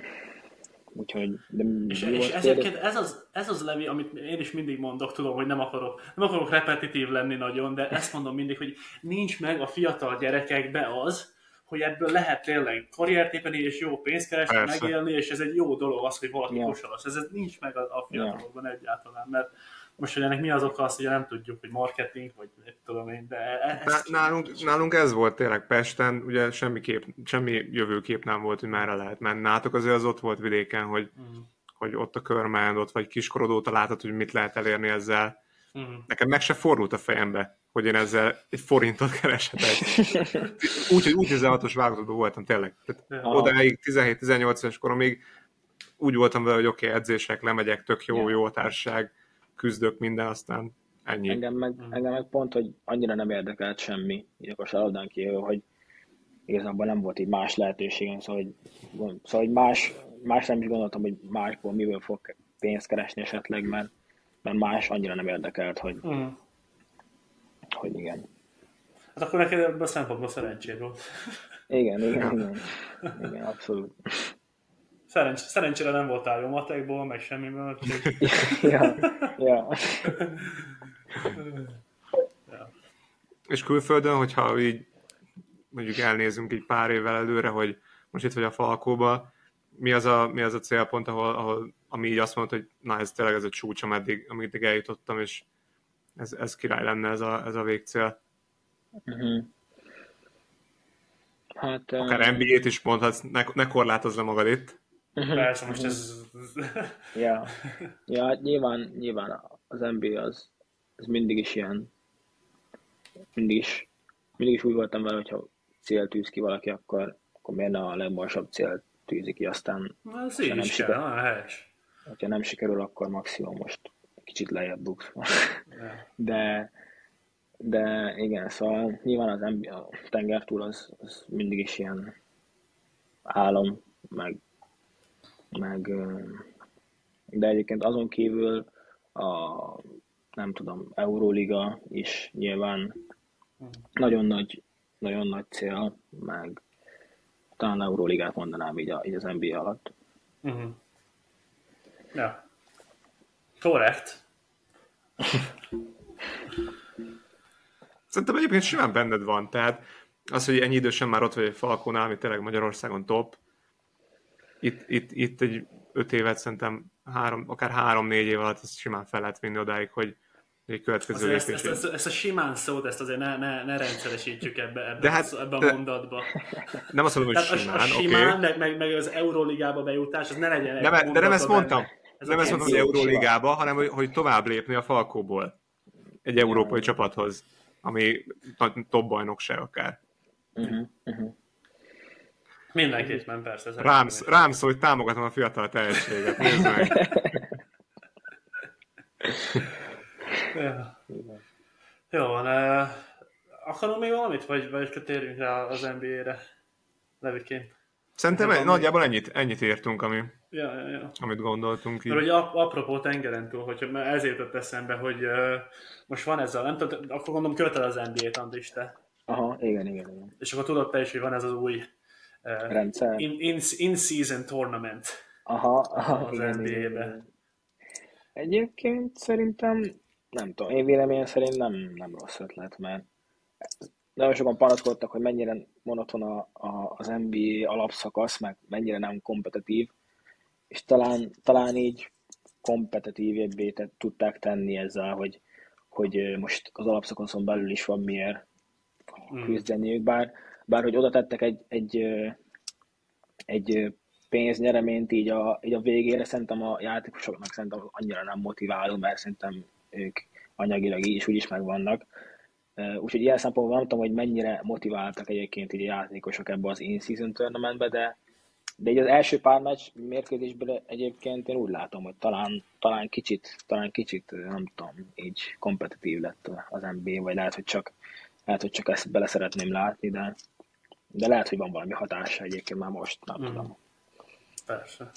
úgyhogy, de És, és ezért ez az, ez az Levi, amit én is mindig mondok, tudom, hogy nem akarok, nem akarok repetitív lenni nagyon, de ezt mondom mindig, hogy nincs meg a fiatal gyerekekbe az, hogy ebből lehet tényleg karriert építeni, és jó pénzt keresni, Persze. megélni, és ez egy jó dolog az, hogy valaki Ja. kosaras. Ez, ez nincs meg a, a fiatalokban egyáltalán, mert most, hogy ennek mi az oka, azt ugye nem tudjuk, hogy marketing, vagy tudom én, de e- Ná- ez... Nálunk, nálunk ez volt tényleg Pesten, ugye semmi, kép, semmi jövőkép nem volt, hogy merre lehet menni. Nátok azért az ott volt vidéken, hogy, Mm. hogy ott a körmend, ott vagy kiskorod óta látod, hogy mit lehet elérni ezzel. Mm. Nekem meg se fordult a fejembe, hogy én ezzel egy forintot kereshetek. Úgy, hogy úgy 16-os válogatóban voltam tényleg. Tehát Ja. odáig 17-18 éves koromig úgy voltam vele, hogy oké, okay, edzések, lemegyek, tök jó, Ja. jó a társaság, küzdök minden, aztán ennyi. Engem meg, Mhm. engem meg pont, hogy annyira nem érdekelt semmi, így a kosárlabdán kívül, hogy igazából nem volt így más lehetőségem, szóval, hogy, szóval, hogy más, más nem is gondoltam, hogy másból miből fog pénzt keresni esetleg, mert, mert más annyira nem érdekelt, hogy, Mm. hogy igen. Hát akkor neked ebből a szempontból szerencséd volt. Igen, igen, igen, igen, abszolút. Szerencs, szerencsére nem voltál jó matekból, meg semmiből, úgyhogy ja, ja. És külföldön, hogyha így mondjuk elnézünk egy pár évvel előre, hogy most itt vagy a Falkóba, mi az a, mi az a célpont, ahol, ahol ami így azt mondta, hogy na ez tényleg ez a csúcs, ameddig, ameddig eljutottam, és ez, ez király lenne ez a, ez a végcél. Uh-huh. Hát, Akár em, NBA-t is mondhatsz, ne, ne korlátozz le magad itt. Persze most ez... Ja, ja hát nyilván, nyilván az NBA az, az mindig is ilyen, mindig is, mindig is úgy voltam vele, hogyha cél tűz ki valaki, akkor, akkor miért ne a legmagasabb cél tűzi ki, aztán Ez Ha így nem is kell, siker- nagyon helyes. hogyha nem sikerül, akkor maximum most kicsit lejjebb buksz. De, de igen, szóval nyilván az NBA, a tengertúl az, az mindig is ilyen álom, meg, meg de egyébként azon kívül a nem tudom, Euróliga is nyilván nagyon nagy, nagyon nagy cél, meg talán Euróligát mondanám így, a, így az NBA alatt. Uh-huh. Ja. Korrekt. Szerintem egyébként simán benned van, tehát az, hogy ennyi idősen már ott vagy egy Falkónál, ami tényleg Magyarországon top, itt, itt, itt egy öt évet szerintem három, akár három-négy év alatt ezt simán fel lehet vinni odáig, hogy egy következő Azért ezt, lépés. ezt, ezt, ezt, a simán szót, ezt azért ne, ne, ne rendszeresítsük ebbe, ebbe, De hát, ebbe a mondatba. Nem azt mondom, hogy Tehát a, simán, a oké. simán, Okay. meg, meg, meg az Euróligába bejutás, az ne legyen egy Nem, de nem ezt mondtam. benne. Ez nem a ezt mondom, hogy kettő. Euróligába, hanem hogy, hogy tovább lépni a Falkóból egy európai csapathoz, ami top bajnokság akár. Uh-huh, uh-huh. Mindenképpen persze. Rám, rám szól, hogy támogatom a fiatal tehetséget. Nézd meg. Ja. Jó van. Uh, akarom még valamit, vagy, vagy térjünk rá az NBA-re? Levikén. Szerintem egy, nagyjából ennyit, ennyit értünk, ami, Ja, ja, ja. amit gondoltunk így. Mert hogy ap- apropó tengeren túl, hogyha ezért jutott eszembe, hogy uh, most van ez a, nem tudom, akkor gondolom követel az NBA-t, Andris, te. Aha, igen, igen, igen. És akkor tudod te is, hogy van ez az új Rendszer. in, in, in-season tournament. Aha, aha az igen, NBA-be. igen. Egyébként szerintem, nem tudom, én véleményem szerint nem, nem rossz ötlet, mert nagyon sokan panaszkodtak, hogy mennyire monoton a, a, az NBA alapszakasz, meg mennyire nem kompetitív, és talán, talán így kompetitívebbé te- tudták tenni ezzel, hogy, hogy most az alapszakaszon belül is van miért Mm. küzdeniük, bár, bár hogy oda tettek egy, egy, egy pénznyereményt így a, így a végére, szerintem a játékosoknak szerintem annyira nem motiváló, mert szerintem ők anyagilag így is úgy is megvannak. Úgyhogy ilyen szempontból nem tudom, hogy mennyire motiváltak egyébként így a játékosok ebbe az in-season tournamentbe, de, de így az első pár meccs mérkőzésben egyébként én úgy látom, hogy talán, talán kicsit, talán kicsit, nem tudom, így kompetitív lett az NBA, vagy lehet, hogy csak, lehet, hogy csak ezt bele szeretném látni, de, de lehet, hogy van valami hatása egyébként már most, nem Mhm. tudom. Persze.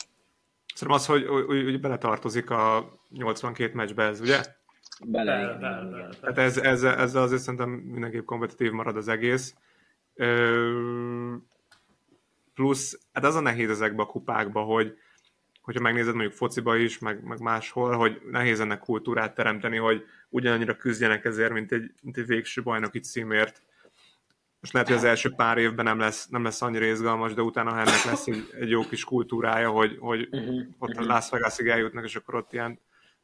Szerintem az, hogy, hogy, hogy beletartozik a 82 meccsbe ez, ugye? Bele, Be- be- be- igen. be- Tehát ez, ezzel, ezzel azért szerintem mindenképp kompetitív marad az egész. Ö, plusz, hát az a nehéz ezekbe a kupákba, hogy hogyha megnézed mondjuk fociba is, meg, meg máshol, hogy nehéz ennek kultúrát teremteni, hogy ugyanannyira küzdjenek ezért, mint egy, mint egy végső bajnoki címért. Most lehet, hogy az első pár évben nem lesz, nem lesz annyira izgalmas, de utána ennek lesz egy, egy jó kis kultúrája, hogy, hogy Uh-huh. ott a Las Vegasig eljutnak, és akkor ott ilyen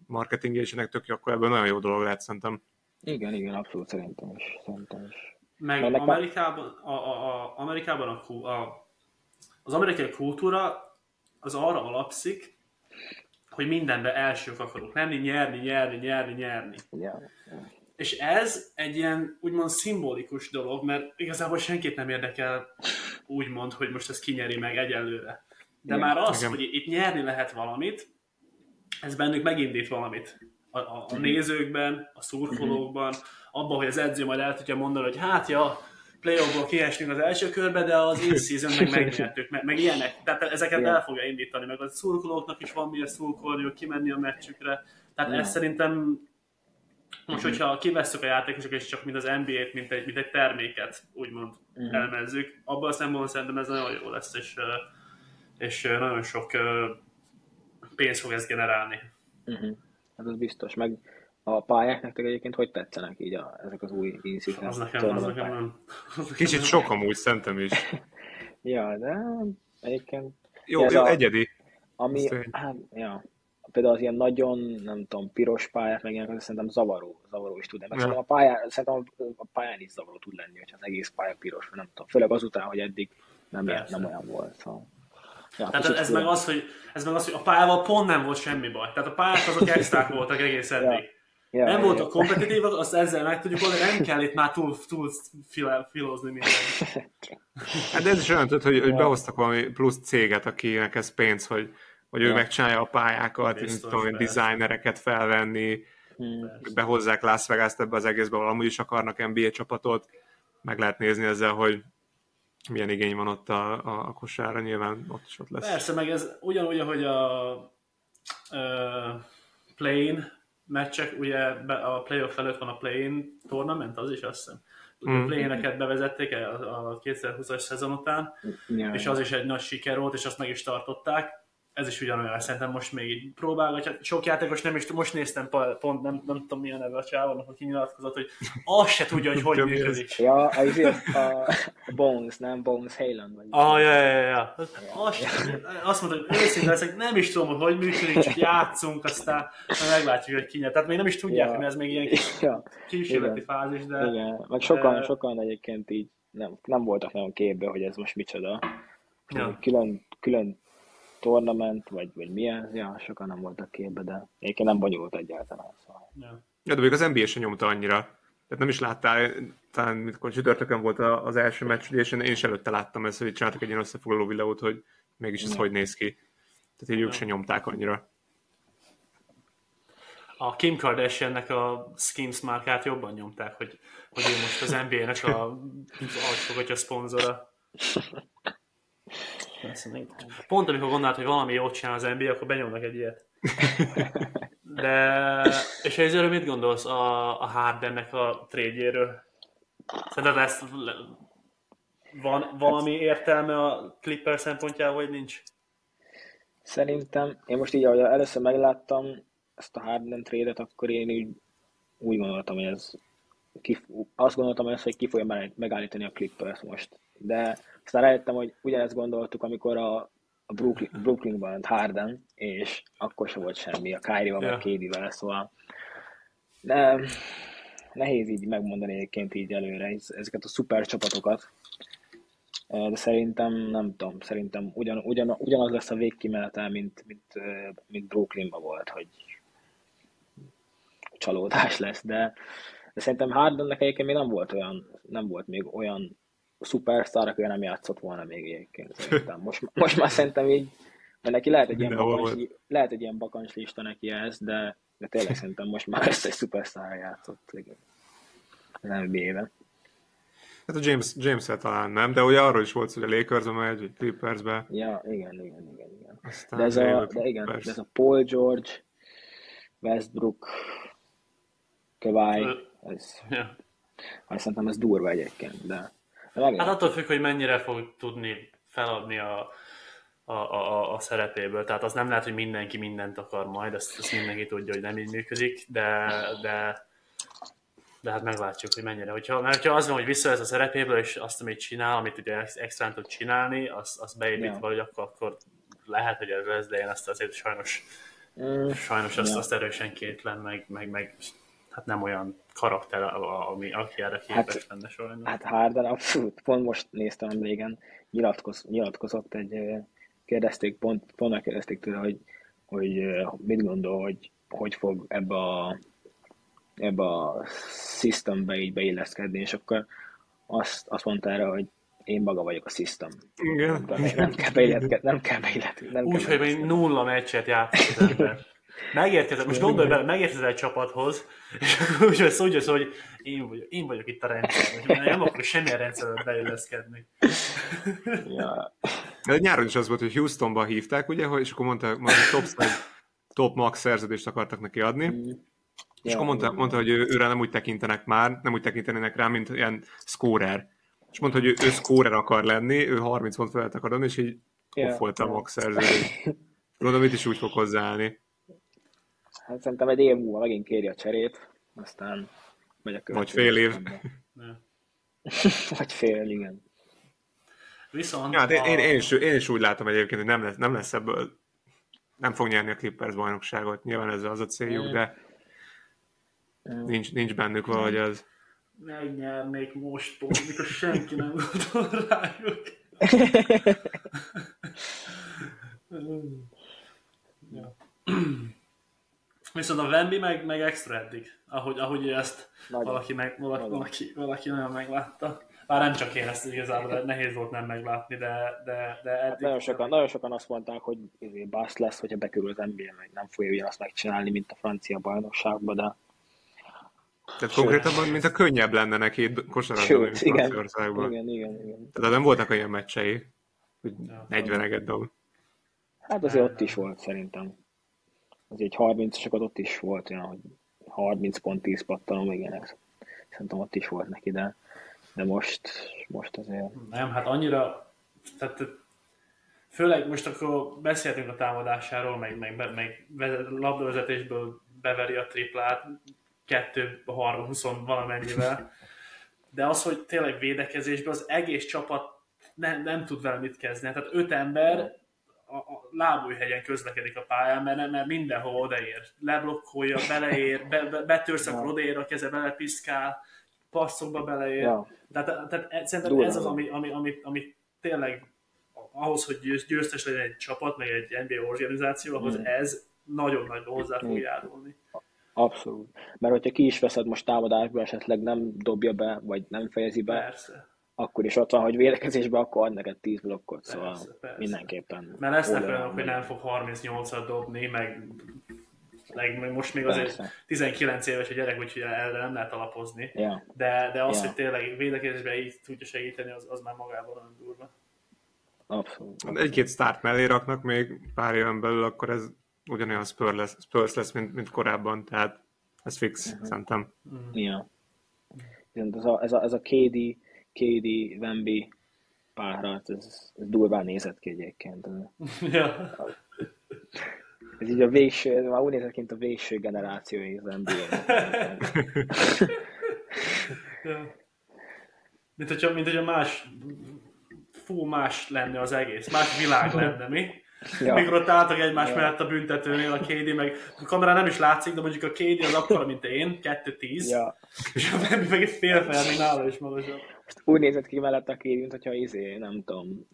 marketingésének tök jó, akkor ebből nagyon jó dolog lehet szerintem. Igen, igen, abszolút szerintem is. Szerintem is. Meg Ennek Amerikában, a, a, a, Amerikában a, a, az amerikai kultúra az arra alapszik, hogy mindenben elsők akarunk lenni, nyerni, nyerni, nyerni, nyerni. Ja. És ez egy ilyen úgymond szimbolikus dolog, mert igazából senkit nem érdekel úgymond, hogy most ez kinyeri meg egyelőre. De Igen. már az, Igen. hogy itt nyerni lehet valamit, ez bennük megindít valamit. A, a, a nézőkben, a szurkolókban, abban, hogy az edző majd el tudja mondani, hogy hát ja, playoffból kiestünk az első körbe, de az in-season meg megnyertük, meg, meg ilyenek. Tehát ezeket Igen. el fogja indítani, meg a szurkolóknak is van miért szurkolniuk, kimenni a meccsükre. Tehát Igen. ez szerintem most, hogyha kivesszük a játékosokat, és csak mint az NBA-t, mint egy, mint egy terméket, úgymond Mhm. elemezzük, abban a szempontból szerintem ez nagyon jó lesz, és, és nagyon sok pénzt fog ez generálni. Uh-huh. Hát az biztos. Meg a pályák nektek egyébként hogy tetszenek így a, ezek az új in-season Az nekem, az nekem nem. Kicsit sok amúgy szerintem is. Ja, de egyébként Jó, Ez jó a- egyedi. ami, Ez hát, ja, például az ilyen nagyon, nem tudom, piros pályák, meg ilyenek, szerintem zavaró, zavaró is tud. Meg Ja. szerintem a pályán, szerintem a pályán is zavaró tud lenni, hogyha az egész pálya piros, nem tudom. Főleg azután, hogy eddig nem, ilyen, nem olyan volt. Szóval. Ja, Tehát ez meg, az, hogy, ez meg az, hogy a pályával pont nem volt semmi baj. Tehát a pályák azok extrák voltak egész eddig. Ja, nem ja, voltak kompetitívak, azt ezzel meg tudjuk oldani, nem kell itt már túl, túl filozni mindent. Hát de ez is olyan, tudod, hogy, hogy behoztak valami plusz céget, akinek ez pénz, hogy, hogy ő Ja. megcsinálja a pályákat, tudom, designereket felvenni, Hmm. behozzák Las Vegas-t ebbe az egészbe, ahol amúgy is akarnak NBA csapatot, meg lehet nézni ezzel, hogy milyen igény van ott a, a, a kosárra, nyilván ott is ott lesz. Persze, meg ez ugyanúgy, ahogy a uh, play-in meccsek, ugye a playoff előtt van a play-in tournament, az is azt hiszem. Mm. A play-ineket bevezették a, a 2020-as szezon után, Ja, és az is egy nagy siker volt, és azt meg is tartották. Ez is ugyanolyan, szerintem most még így próbálgatja. Sok játékos nem is, most néztem pont, nem, nem tudom milyen neve a csávónak, aki nyilatkozott, hogy azt se tudja, hogy hogy működik. Ja, az a, a Bones, nem Bones Haaland. Vagy Ah, ja, ja, ja. Azt, azt mondta, hogy őszinte leszek, nem is tudom, hogy hogy működik, csak játszunk, aztán meglátjuk, hogy ki nyer. Tehát még nem is tudják, Ja. hogy ez még ilyen kis Ja, kísérleti fázis, de igen. Meg sokan, Eh, sokan egyébként így nem, nem voltak nagyon képbe, hogy ez most micsoda. Ja. Külön, külön tournament, vagy, vagy milyen, ja, sokan nem voltak képbe, de egyébként nem bonyolult egyáltalán. Szóval. ja. Ja, de még az NBA sem nyomta annyira. Tehát nem is láttál, talán mikor csütörtökön volt az első meccs, és én is előtte láttam ezt, hogy csináltak egy ilyen összefoglaló videót, hogy mégis ez hogy néz ki. Tehát így ők se nyomták annyira. A Kim Kardashiannek a Skims márkát jobban nyomták, hogy, hogy ő most az NBA-nek a alsógatja szponzora. Pont amikor gondolt, hogy valami jót csinál az NBA, akkor benyomnak egy ilyet. De, és ezzel mit gondolsz a, a Hardennek a trade Szerinted lesz, van valami értelme a Clipper szempontjából, vagy nincs? Szerintem, én most így, ahogy először megláttam ezt a Harden trade akkor én úgy, úgy gondoltam, hogy ez ki, azt gondoltam, hogy, ez, hogy ki fogja megállítani a Clippers most. De aztán rájöttem, hogy ugyanezt gondoltuk, amikor a, a Brooklyn, Brooklynban Harden, és akkor sem volt semmi, a Kyrie-val, yeah. meg KD-vel, szóval de nehéz így megmondani egyébként így előre ezeket a szuper csapatokat, de szerintem, nem tudom, szerintem ugyan, ugyan, ugyanaz lesz a végkimenetel, mint, mint, mint Brooklynban volt, hogy csalódás lesz, de, de szerintem Hardennek egyébként még nem volt olyan, nem volt még olyan szuperstar, aki nem játszott volna még egyébként szerintem. Most, most már szerintem így, mert neki lehet egy ilyen, bakancs, lehet egy ilyen bakancs lista neki ez, de, de tényleg szerintem most már összes szupersztár játszott az NBA-ben. Hát a James, james talán nem, de ugye arról is volt, hogy a Lakers-be megy, vagy Clippers-be. Ja, igen, igen, igen. igen. de, ez a, de igen, de ez a Paul George, Westbrook, Kawhi, ez, ja. Hát szerintem ez durva egyébként, de Hát attól függ, hogy mennyire fog tudni feladni a, a, a, a szerepéből. Tehát az nem lehet, hogy mindenki mindent akar majd, ezt, ezt mindenki tudja, hogy nem így működik, de, de, de hát meglátjuk, hogy mennyire. Hogyha, mert ha az van, hogy visszavesz a szerepéből, és azt, amit csinál, amit ugye extrán tud csinálni, azt, azt beépít ja. valahogy, akkor, akkor lehet, hogy ez lesz, de én azt azért sajnos, mm. sajnos azt, ja. azt erősen kétlen, meg, meg, meg hát nem olyan karakter, ami, aki erre képes hát, lenne sajnos. Hát Harden abszolút, pont most néztem régen, nyilatkoz, nyilatkozott egy, kérdezték, pont, pont megkérdezték tőle, hogy, hogy mit gondol, hogy hogy fog ebbe a, ebbe a systembe így beilleszkedni, és akkor azt, azt mondta erre, hogy én maga vagyok a system. Igen. Nem, nem kell beilletkedni, nem kell beilletkedni. Úgy, hogy még nulla meccset játszott az ember. Megérkezett, most gondolj bele, megérkezett egy csapathoz, és akkor úgy vesz, úgy vesz, hogy én vagyok, én vagyok itt a rendszer, hogy nem akarok semmilyen rendszerbe beilleszkedni. Ja. De nyáron is az volt, hogy Houstonba hívták, ugye, és akkor mondta, hogy top, top max szerződést akartak neki adni, mm. És akkor mondta, mondta hogy ő, őre nem úgy tekintenek már, nem úgy tekintenének rá, mint ilyen scorer. És mondta, hogy ő, ő scorer akar lenni, ő 30 pont felett akar adni, és így yeah, volt a max szerződés. Gondolom, itt is úgy fog hozzáállni. Hát szerintem egy év múlva megint kéri a cserét, aztán megy a Vagy fél év. Vagy fél, igen. Viszont ja, hát a... én, én, is, én is úgy látom egyébként, hogy nem lesz, nem lesz ebből, nem fog nyerni a Clippers bajnokságot, nyilván ez az a céljuk, mm. de nincs, nincs bennük valahogy az. Megnyernék most pont, mikor senki nem gondol rájuk. ja. Viszont a Wemby meg, meg extra eddig, ahogy, ahogy ezt valaki, meg, valaki, valaki, valaki nagyon meglátta. Bár nem csak én ezt igazából, nehéz volt nem meglátni, de, de, de eddig... Hát nagyon, sokan, nagyon sokan azt mondták, hogy izé basz lesz, hogyha bekerül az NBA, meg nem fogja ugyanazt megcsinálni, mint a francia bajnokságban, de... Tehát konkrétan, mint a könnyebb lenne neki kosarazni, mint igen, Franciaországban. Igen, igen, igen. Tehát nem voltak olyan meccsei, hogy ja, 40 dob. Hát azért ott is volt szerintem az egy 30-sokat ott is volt olyan, hogy 30 pont 10 pattanó, igen, ez szerintem ott is volt neki, de, de most, most azért... Nem, hát annyira, tehát főleg most akkor beszéltünk a támadásáról, meg, meg, meg labdavezetésből beveri a triplát, 2, 3, 20 valamennyivel, de az, hogy tényleg védekezésben az egész csapat nem, nem tud vele mit kezdeni. Tehát öt ember a, a lábújhegyen közlekedik a pályán, mert, mert mindenhol odaér. Leblokkolja, beleér, be, be, betörsz, akkor odaér a keze, belepiszkál, passzokba beleér. Ja. Tehát, tehát szerintem Durva. ez az, ami, ami, ami, ami tényleg ahhoz, hogy győztes legyen egy csapat, meg egy NBA organizáció, ahhoz mm. ez nagyon nagy hozzá fog járulni. Abszolút. Mert hogyha ki is veszed most támadásba, esetleg nem dobja be, vagy nem fejezi be, Persze. Akkor is ott van, hogy védekezésbe, akkor ad neked 10 blokkot, szóval Persze, persze. mindenképpen. Mert lesznek olyanok, hogy nem fog 38-at dobni, meg, meg, meg most még azért Persze. 19 éves a gyerek, úgyhogy erre nem lehet alapozni. Ja, De, de az, Ja. hogy tényleg védekezésben így tudja segíteni, az, az már magában olyan durva. abszolút. Egy-két start mellé raknak még pár éven belül, akkor ez ugyanolyan Spurs lesz, Spurs lesz mint, mint korábban, tehát ez fix, Mhm. szerintem. Ja. Viszont ez a, ez a, ez a KD, KD, Wemby párharc, ez, ez durván nézett ki egyébként. Ez, ja. ez így a végső, már úgy nézett ki, mint a végső generációi az NBA. ja. Mint hogyha, mint hogyha más, fú, más lenne az egész, más világ lenne, mi? Ja. Mikor ott álltak egymás Ja. mellett a büntetőnél a KD, meg a kamerán nem is látszik, de mondjuk a KD az akkora, mint én, 2-10, ja. és a Wemby meg egy fél fel, még nála is magasabb. Most úgy nézett ki mellett a KD, mint hogyha izé, nem tudom,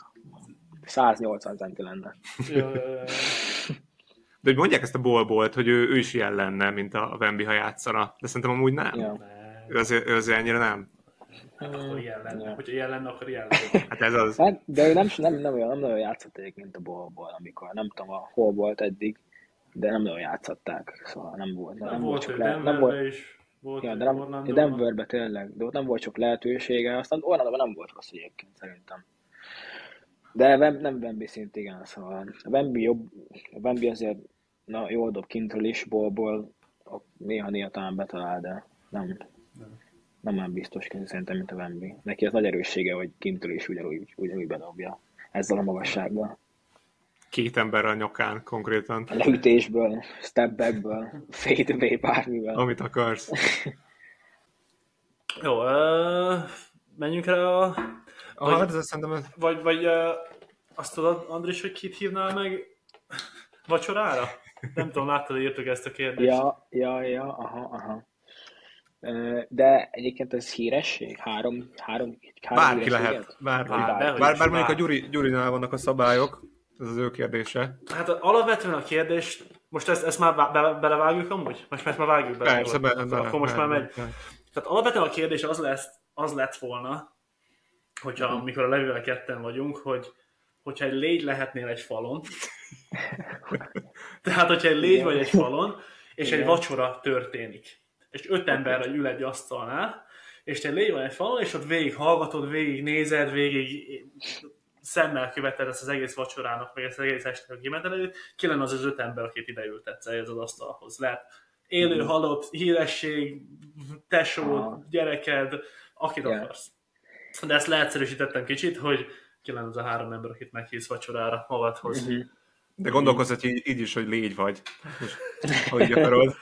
180 centi lenne. De hogy mondják ezt a bolbolt, hogy ő, ő is ilyen lenne, mint a Wemby, ha játszana. De szerintem amúgy nem. Ja. Ő, azért, ő azért ennyire nem. Akkor ilyen lenne. Ja. Hogyha ilyen lenne, akkor ilyen lenne. Hát ez az. Hát, de ő nem, nem, nem, olyan, nem nagyon játszott egyébként a bolból, amikor nem tudom, a hol volt eddig, de nem nagyon játszották, szóval nem volt. Nem, Nem, volt csak le, nem volt, is, volt ja, de nem. Denverbe tényleg, de ott nem volt csak lehetősége, aztán Orlandóban nem volt rossz egyébként szerintem. De Wem, nem Wemby szint, igen, szóval a Wemby jobb, a Wemby azért na, jól dob kintről is, bolból, ott néha-néha talán betalál, de nem, nem olyan biztos szerintem, mint a Wemby. Neki az nagy erőssége, hogy kintről is ugyanúgy, ugyanúgy bedobja ezzel a magassággal. Két ember a nyakán konkrétan, leütésből, step backből, fade away bármivel. amit akarsz. Jó, uh, menjünk rá a... Ah, hát ez szerintem ez, Vagy, vagy uh, azt tudod, Andris, hogy kit hívnál meg vacsorára? Nem tudom, láttad, írtuk ezt a kérdést. Ja, ja, ja, aha, aha. De egyébként ez híresség? Három, három, három bárki lehet. Bárki. Bár- Bár, bár, is, bár mondjuk a bár. Gyuri, Gyurinál vannak a szabályok, ez az ő kérdése. Hát alapvetően a kérdés, most ezt, ezt már be, be, belevágjuk amúgy? Most már vágjuk bele. Persze, be, be, Akkor most már megy. Tehát alapvetően a kérdés az, lesz, az lett volna, hogyha Mhm. amikor a levővel ketten vagyunk, hogy hogyha egy légy lehetnél egy falon, tehát hogyha egy légy Igen. vagy egy falon, és egy Igen. vacsora történik, és öt ember ül egy asztalnál, és te egy légy vagy egy falon, és ott végig hallgatod, végig nézed, végig szemmel követed ezt az egész vacsorának, meg ezt az egész estének a kimenetelét, ki lenne az az öt ember, akit ideültetsz ez az asztalhoz. Lehet élő, Mhm. halott, híresség, tesó, Aha. gyereked, akit Igen. akarsz. De ezt leegyszerűsítettem kicsit, hogy ki lenne az a három ember, akit meghívsz vacsorára magadhoz. Mhm. De gondolkozz így, így is, hogy légy vagy. Hogy akarod.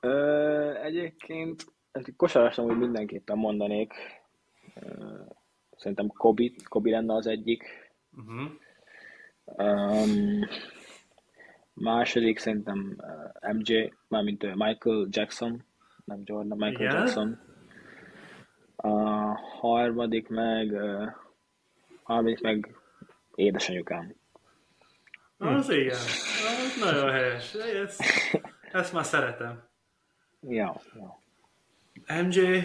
Ö, egyébként hát kosarasra úgy mindenképpen mondanék. Ö, Szerintem Kobi, Kobi lenne az egyik. Uh-huh. Um, második szerintem MJ, mármint Michael Jackson, nem Jordan, Michael Igen. Jackson. A harmadik meg, uh, harmadik meg édesanyukám. Az igen, az nagyon helyes. Ezt, ezt már szeretem. Ja, ja. MJ,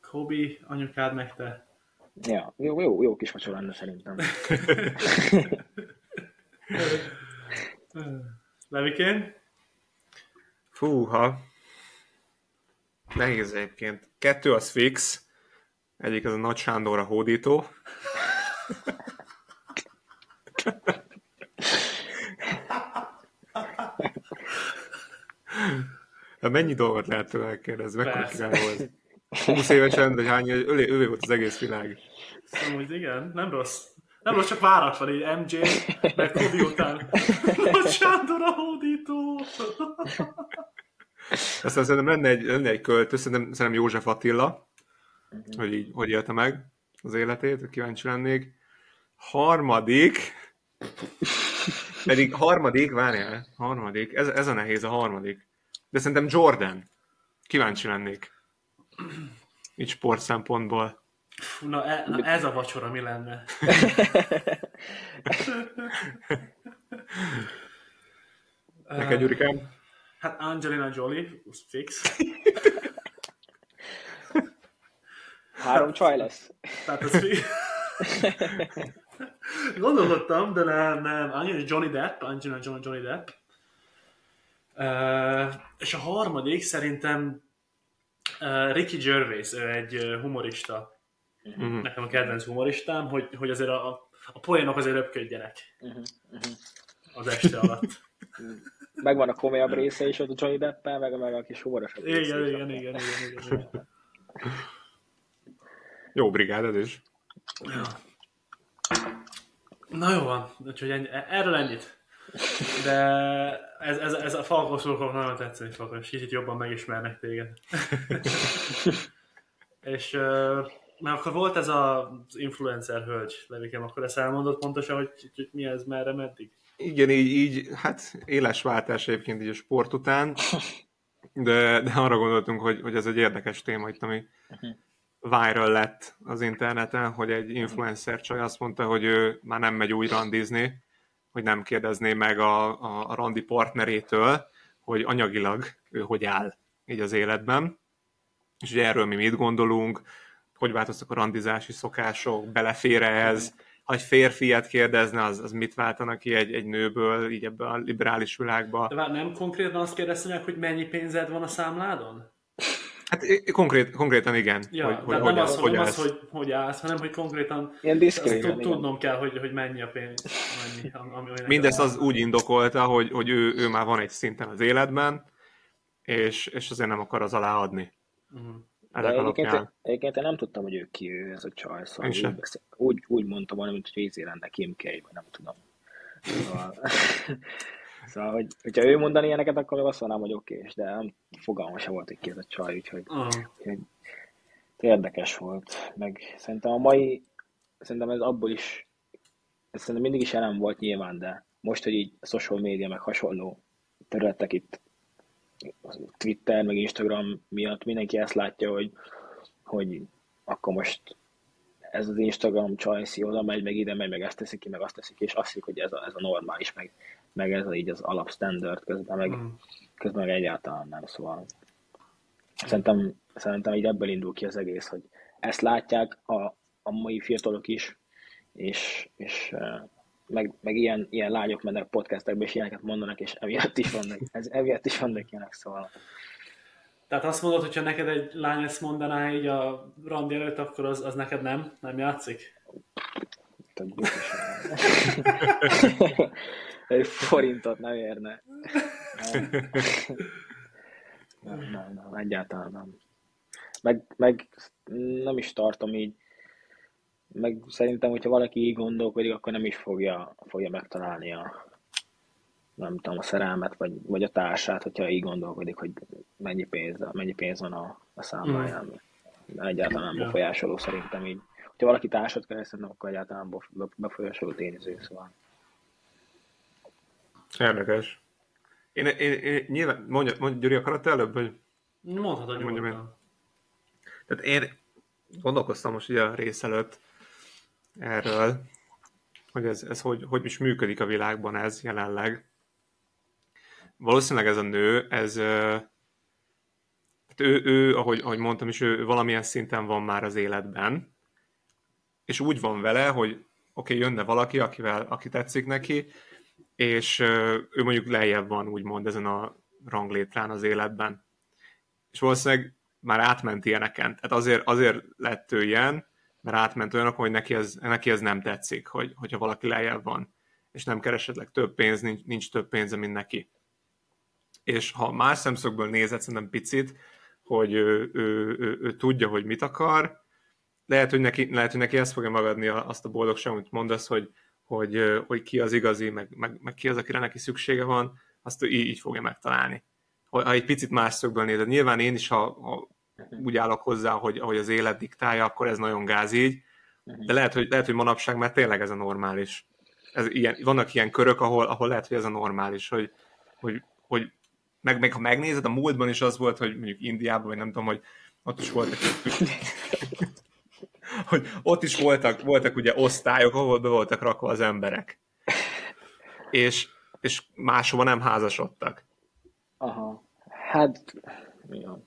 Kobe, anyukád meg te. Ja, jó, jó, jó kis vacsora lenne szerintem. Levikén? Fúha. Nehéz egyébként. Kettő az fix. Egyik az a Nagy Sándor a hódító. Hát mennyi dolgot lehet tőle megkérdezni? Mekkora király volt? 20 évesen, vagy hány, övé, övé volt az egész világ. Amúgy igen, nem rossz. Nem rossz, csak várat van így MJ, meg Kobe után. Nagy Sándor a hódító. Aztán szerintem lenne egy, lenne egy költő, szerintem, szerintem József Attila, hogy így, hogy élte meg az életét, kíváncsi lennék. Harmadik, pedig harmadik, várjál, harmadik, ez, ez a nehéz a harmadik. De szerintem Jordan. Kíváncsi lennék. Így sport szempontból. Fú, na, e, na ez a vacsora mi lenne? Neked, Gyurikám? Hát Angelina Jolie, az fix. Három csaj lesz. Tehát az fi... Gondolkodtam, de nem, nem. Angelina Johnny Depp, Angelina Johnny Depp. Uh, és a harmadik szerintem uh, Ricky Gervais, ő egy humorista. Mhm. Nekem a kedvenc humoristám, hogy, hogy azért a, a poénok azért röpködjenek Uh-huh. az este alatt. Megvan a komolyabb része is ott a Johnny Depp-el, meg, meg a kis humorosabb része Igen, is igen, igen, igen, igen, igen. Jó brigád ez is. Ja. Na jó van, úgyhogy ennyi, erről ennyit. De ez, ez, ez a falkoszurkok nagyon tetszeni fog, és kicsit jobban megismernek téged. és mert akkor volt ez a- az influencer hölgy, Levikem, akkor ezt elmondott pontosan, hogy, hogy mi ez, merre, meddig? Igen, így, így, hát éles váltás egyébként így a sport után, de, de arra gondoltunk, hogy, hogy ez egy érdekes téma itt, ami viral lett az interneten, hogy egy influencer csaj azt mondta, hogy ő már nem megy új randizni, hogy nem kérdezné meg a, a, a randi partnerétől, hogy anyagilag ő hogy áll így az életben. És ugye erről mi mit gondolunk, hogy változtak a randizási szokások, belefér ez, ha egy férfi ilyet kérdezne, az, az mit váltanak ki egy, egy nőből, így ebben a liberális világba. De vár, nem konkrétan azt kérdezte meg, hogy mennyi pénzed van a számládon? Hát konkrét, konkrétan igen. Ja, hogy, hogy, nem, hogy, az, hogy, nem az, hogy hogy állsz, hanem hogy konkrétan Ilyen azt tudnom kell, hogy, hogy mennyi a pénz. Mennyi, ami, Mindezt az úgy indokolta, hogy, hogy ő, ő már van egy szinten az életben, és, és azért nem akar az alá adni. Mhm. De egyébként, egyébként én nem tudtam, hogy ő ki ő, ez a csaj, szóval úgy, beszél- úgy, úgy mondtam volna, mint hogy ízé lenne Kim K, vagy nem tudom. Szóval, hogy, hogyha ő mondani ilyeneket, akkor meg azt mondanám, hogy oké, és de nem fogalma sem volt, hogy ki ez a csaj, úgyhogy Ah, úgyhogy érdekes volt. Meg szerintem a mai, szerintem ez abból is, ez szerintem mindig is jelen volt nyilván, de most, hogy így social media, meg hasonló területek itt, Twitter, meg Instagram miatt mindenki ezt látja, hogy, hogy akkor most ez az Instagram csajszi oda megy, meg ide megy, meg ezt teszik ki, meg azt teszik ki, és azt hiszik, hogy ez a, ez a normális, meg, meg ez így az alapstandard közben, meg, Mhm. közben meg egyáltalán nem, szóval szerintem, szerintem így ebből indul ki az egész, hogy ezt látják a, a mai fiatalok is, és, és meg, meg ilyen, ilyen lányok mennek podcastekbe, és ilyeneket mondanak, és emiatt is vannak, ez, emiatt is vannak ilyenek, szóval Tehát azt mondod, hogyha neked egy lány ezt mondaná így a randi előtt, akkor az, az neked nem? Nem játszik? Egy forintot nem érne. Nem. Nem, nem, nem, egyáltalán nem. Meg, meg nem is tartom így. Meg szerintem, hogyha valaki így gondolkodik, akkor nem is fogja, fogja megtalálni a, nem tudom, a szerelmet, vagy, vagy a társát, hogyha így gondolkodik, hogy mennyi pénz, mennyi pénz van a, a számláján. Egyáltalán nem befolyásoló szerintem így. Hogyha valaki társat keres, szerintem akkor egyáltalán bef- befolyásoló tényező, szóval. Érdekes. Én, én, én nyilván, mondja, mondja Gyuri, akarod te előbb, hogy Mondhatod Mondjam nyugodtan. Tehát én gondolkoztam most ugye a rész előtt erről, hogy ez, ez hogy, hogy is működik a világban ez jelenleg. Valószínűleg ez a nő, ez hát ő, ő ahogy, ahogy mondtam is, ő valamilyen szinten van már az életben, és úgy van vele, hogy oké, okay, jönne valaki, akivel, aki tetszik neki, és ő mondjuk lejjebb van, úgymond ezen a ranglétrán az életben. És valószínűleg már átment ilyeneken. Tehát azért, azért lett ő ilyen, mert átment olyanok, hogy neki ez, neki ez nem tetszik, hogy, hogyha valaki lejjebb van, és nem keresetleg több pénz, nincs, nincs több pénze, mint neki. És ha más szemszögből nézed, szerintem picit, hogy ő, ő, ő, ő tudja, hogy mit akar, lehet, hogy neki, lehet, hogy neki ezt fogja magadni azt a boldogságot, amit mondasz, hogy, hogy, hogy ki az igazi, meg, meg, meg ki az, akire neki szüksége van, azt ő így, így fogja megtalálni. Ha egy picit más szögből nézed. Nyilván én is, ha, ha úgy állok hozzá, hogy ahogy az élet diktálja, akkor ez nagyon gáz így, de lehet, hogy, lehet, hogy manapság már tényleg ez a normális. Ez ilyen, vannak ilyen körök, ahol, ahol lehet, hogy ez a normális, hogy, hogy, hogy meg, meg ha megnézed, a múltban is az volt, hogy mondjuk Indiában, vagy nem tudom, hogy ott is voltak hogy ott is voltak, voltak ugye osztályok, ahol be voltak rakva az emberek. És, és máshova nem házasodtak. Aha. Hát, ja.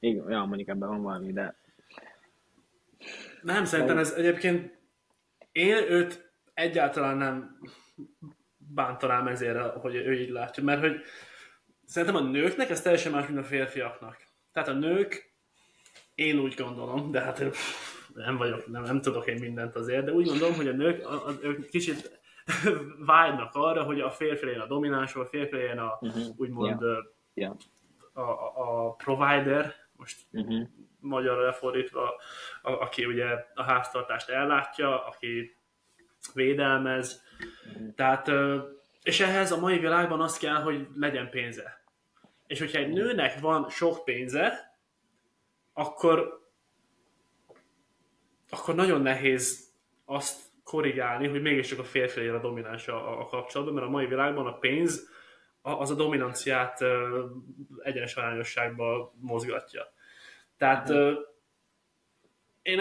Igen, ja, mondjuk ebben van valami, de Nem, szerintem ez egyébként én őt egyáltalán nem bántanám ezért, hogy ő így látja, mert hogy szerintem a nőknek ez teljesen más, mint a férfiaknak. Tehát a nők, én úgy gondolom, de hát nem vagyok, nem, nem tudok én mindent azért, de úgy gondolom, hogy a nők a, a, ők kicsit vágynak arra, hogy a férfi legyen a domináns, a férfi legyen a, Mhm. úgymond Ja. Ja. a, a, a provider, most uh-huh. magyarra lefordítva, a, aki ugye a háztartást ellátja, aki védelmez. Tehát, ö, és ehhez a mai világban az kell, hogy legyen pénze. És hogyha egy nőnek van sok pénze, akkor akkor nagyon nehéz azt korrigálni, hogy mégiscsak a férfi legyen a domináns a, a kapcsolatban, mert a mai világban a pénz az a dominanciát egyenes arányosságban mozgatja. Tehát ö, én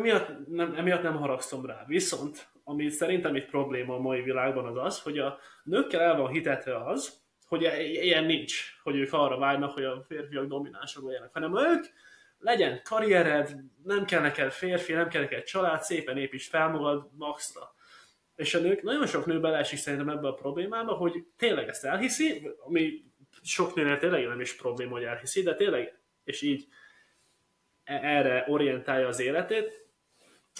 miatt nem, emiatt nem haragszom rá. Viszont, ami szerintem egy probléma a mai világban az az, hogy a nőkkel el van hitetve az, hogy i- ilyen nincs, hogy ők arra vágynak, hogy a férfiak dominánsak legyenek, hanem ők legyen karriered, nem kell neked férfi, nem kell neked család, szépen építs fel magad maxra. És a nők, nagyon sok nő beleesik szerintem ebbe a problémába, hogy tényleg ezt elhiszi, ami sok nőnél tényleg nem is probléma, hogy elhiszi, de tényleg, és így e- erre orientálja az életét,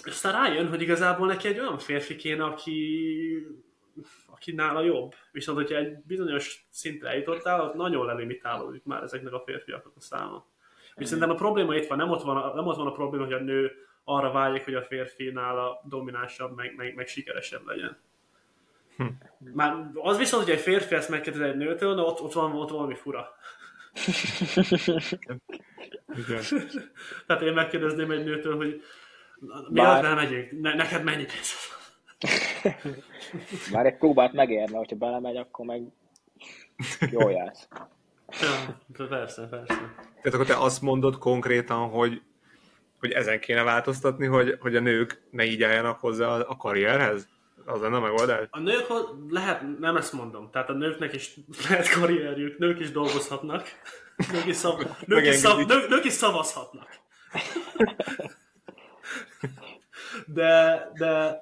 aztán rájön, hogy igazából neki egy olyan férfi kéne, aki, aki nála jobb. Viszont, hogyha egy bizonyos szintre eljutottál, ott nagyon lelimitálódik már ezeknek a férfiaknak a száma. És szerintem a probléma itt van, nem ott van, a, nem ott van a probléma, hogy a nő arra vágyik, hogy a férfi nála dominánsabb, meg, meg, meg sikeresebb legyen. Már az viszont, hogy egy férfi ezt megkérdezi egy nőtől, de ott, ott, van, ott valami fura. Igen. Tehát én megkérdezném egy nőtől, hogy miért Bár- nem megyünk, ne, neked mennyi pénz? Már egy próbát megérne, hogyha belemegy, akkor meg jól jársz. Ja, persze, persze. Tehát akkor te azt mondod konkrétan, hogy, hogy ezen kéne változtatni, hogy, hogy a nők ne így álljanak hozzá a, a karrierhez? Az lenne a megoldás? A nők lehet, nem ezt mondom, tehát a nőknek is lehet karrierjük, nők is dolgozhatnak, nők is, szav, nők is, szav, nők, nők is szavazhatnak. De, de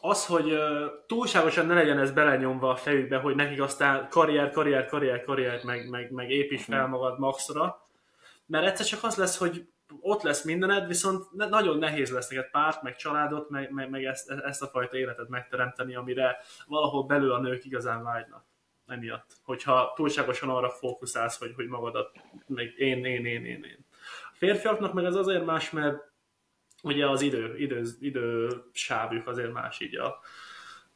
az, hogy túlságosan ne legyen ez belenyomva a fejükbe, hogy nekik aztán karrier, karrier, karrier, karrier, meg, meg, meg építs fel magad maxra, mert egyszer csak az lesz, hogy ott lesz mindened, viszont nagyon nehéz lesz neked párt, meg családot, meg, meg, meg ezt, ezt a fajta életet megteremteni, amire valahol belül a nők igazán vágynak. Emiatt. Hogyha túlságosan arra fókuszálsz, hogy, hogy magadat, meg én, én, én, én, én. A férfiaknak meg ez azért más, mert ugye az idő, idő, idő sávjuk azért más így a,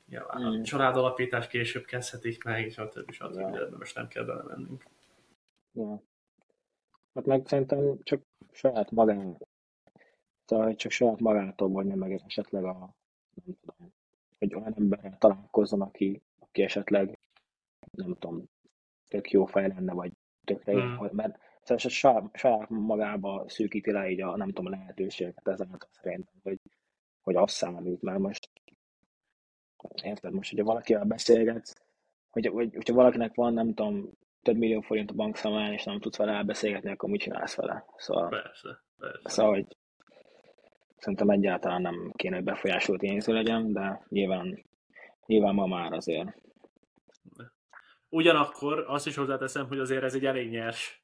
nyilván a Mm. családalapítás később kezdhetik meg, stb. stb. Ja. Most nem kell belemennünk. Ja. Hát meg szerintem csak saját magán, szóval hogy csak saját magától vonja meg esetleg a, nem tudom, hogy olyan emberrel találkozzon, aki, aki esetleg, nem tudom, tök jó fej lenne, vagy tökre Mm. mm. mert szóval saját, saját magába szűkíti le így a, nem tudom, lehetőségeket ezáltal szerintem, hogy, hogy az számít, mert most érted, most, hogyha valakivel beszélgetsz, hogy, hogy, hogyha valakinek van, nem tudom, több millió forint a bankszámlán, és nem tudsz vele elbeszélgetni, akkor mit csinálsz vele? Szóval, Persze, persze. szóval hogy szerintem egyáltalán nem kéne, hogy befolyásolt tényező legyen, de nyilván, nyilván ma már azért. Ugyanakkor azt is hozzáteszem, hogy azért ez egy elég nyers.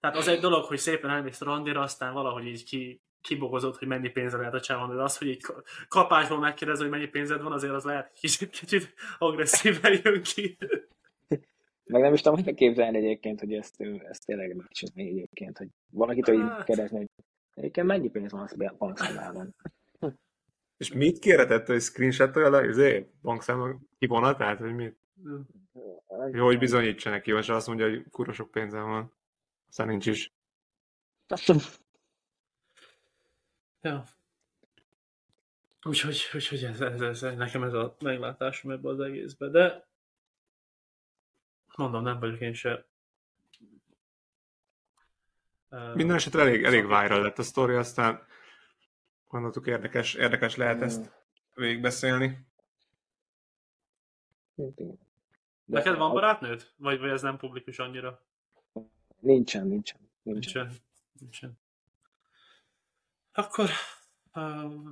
Tehát az egy dolog, hogy szépen elmész randira, aztán valahogy így ki, kibogozott, hogy mennyi pénze lehet a csávon, de az, hogy így ka- kapásból megkérdezed, hogy mennyi pénzed van, azért az lehet kicsit, kicsit agresszíven jön ki. Meg nem is tudom, hogy képzelni egyébként, hogy ezt, ezt tényleg megcsinálni egyébként, hogy valakitől így Hát. kérdezni, hogy egyébként mennyi pénz van a bankszámlában? És mit kérhetett, hogy screenshotolja le, izé, bankszámla kivonatát, vagy mit? Jó, hogy bizonyítsa neki, vagy azt mondja, hogy kurva sok pénzem van. Nincs is. Ja. Úgyhogy, úgyhogy ez, ez, ez, nekem ez a meglátásom ebbe az egészbe, de mondom, nem vagyok én se. Minden esetre elég, elég viral lett a sztori, aztán gondoltuk érdekes, érdekes lehet ezt végigbeszélni. De Neked van a- barátnőd? Vagy, vagy ez nem publikus annyira? Nincsen, nincsen. nincsen. Nincsen. Nincsen. Akkor... Uh,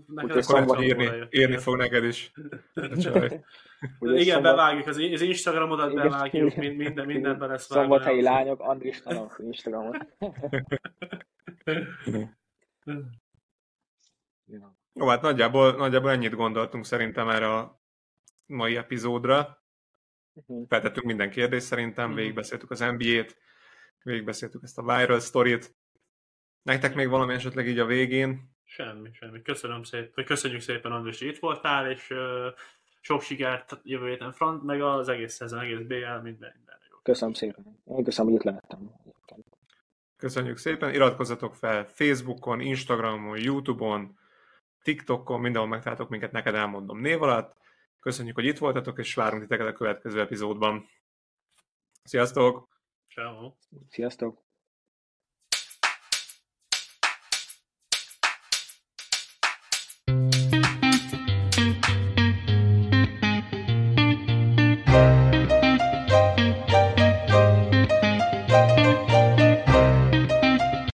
neked Úgyhogy szombat írni, írni fog neked is. Igen, szombat- bevágjuk, az, az Instagramodat Igen, bevágjuk, minden, mindenben lesz vágva. Szombathelyi lányok, Andris tanul Instagramon. Ja. Jó, hát nagyjából, nagyjából ennyit gondoltunk szerintem erre a mai epizódra. Mhm. Feltettünk minden kérdést szerintem, Mhm. végigbeszéltük az NBA-t, végigbeszéltük ezt a viral storyt. Nektek még valami esetleg így a végén? Semmi, semmi. Köszönöm szépen, köszönjük szépen, András, hogy itt voltál, és uh, sok sikert jövő héten front, meg az egész szezon, egész BL, minden, minden jó. Köszönöm szépen. Én köszönöm, hogy itt lehettem. Köszönjük szépen, iratkozzatok fel Facebookon, Instagramon, Youtube-on, TikTokon, mindenhol megtaláltok minket, neked elmondom név alatt. Köszönjük, hogy itt voltatok, és várunk titeket a következő epizódban. Sziasztok! Ciao. Sziasztok!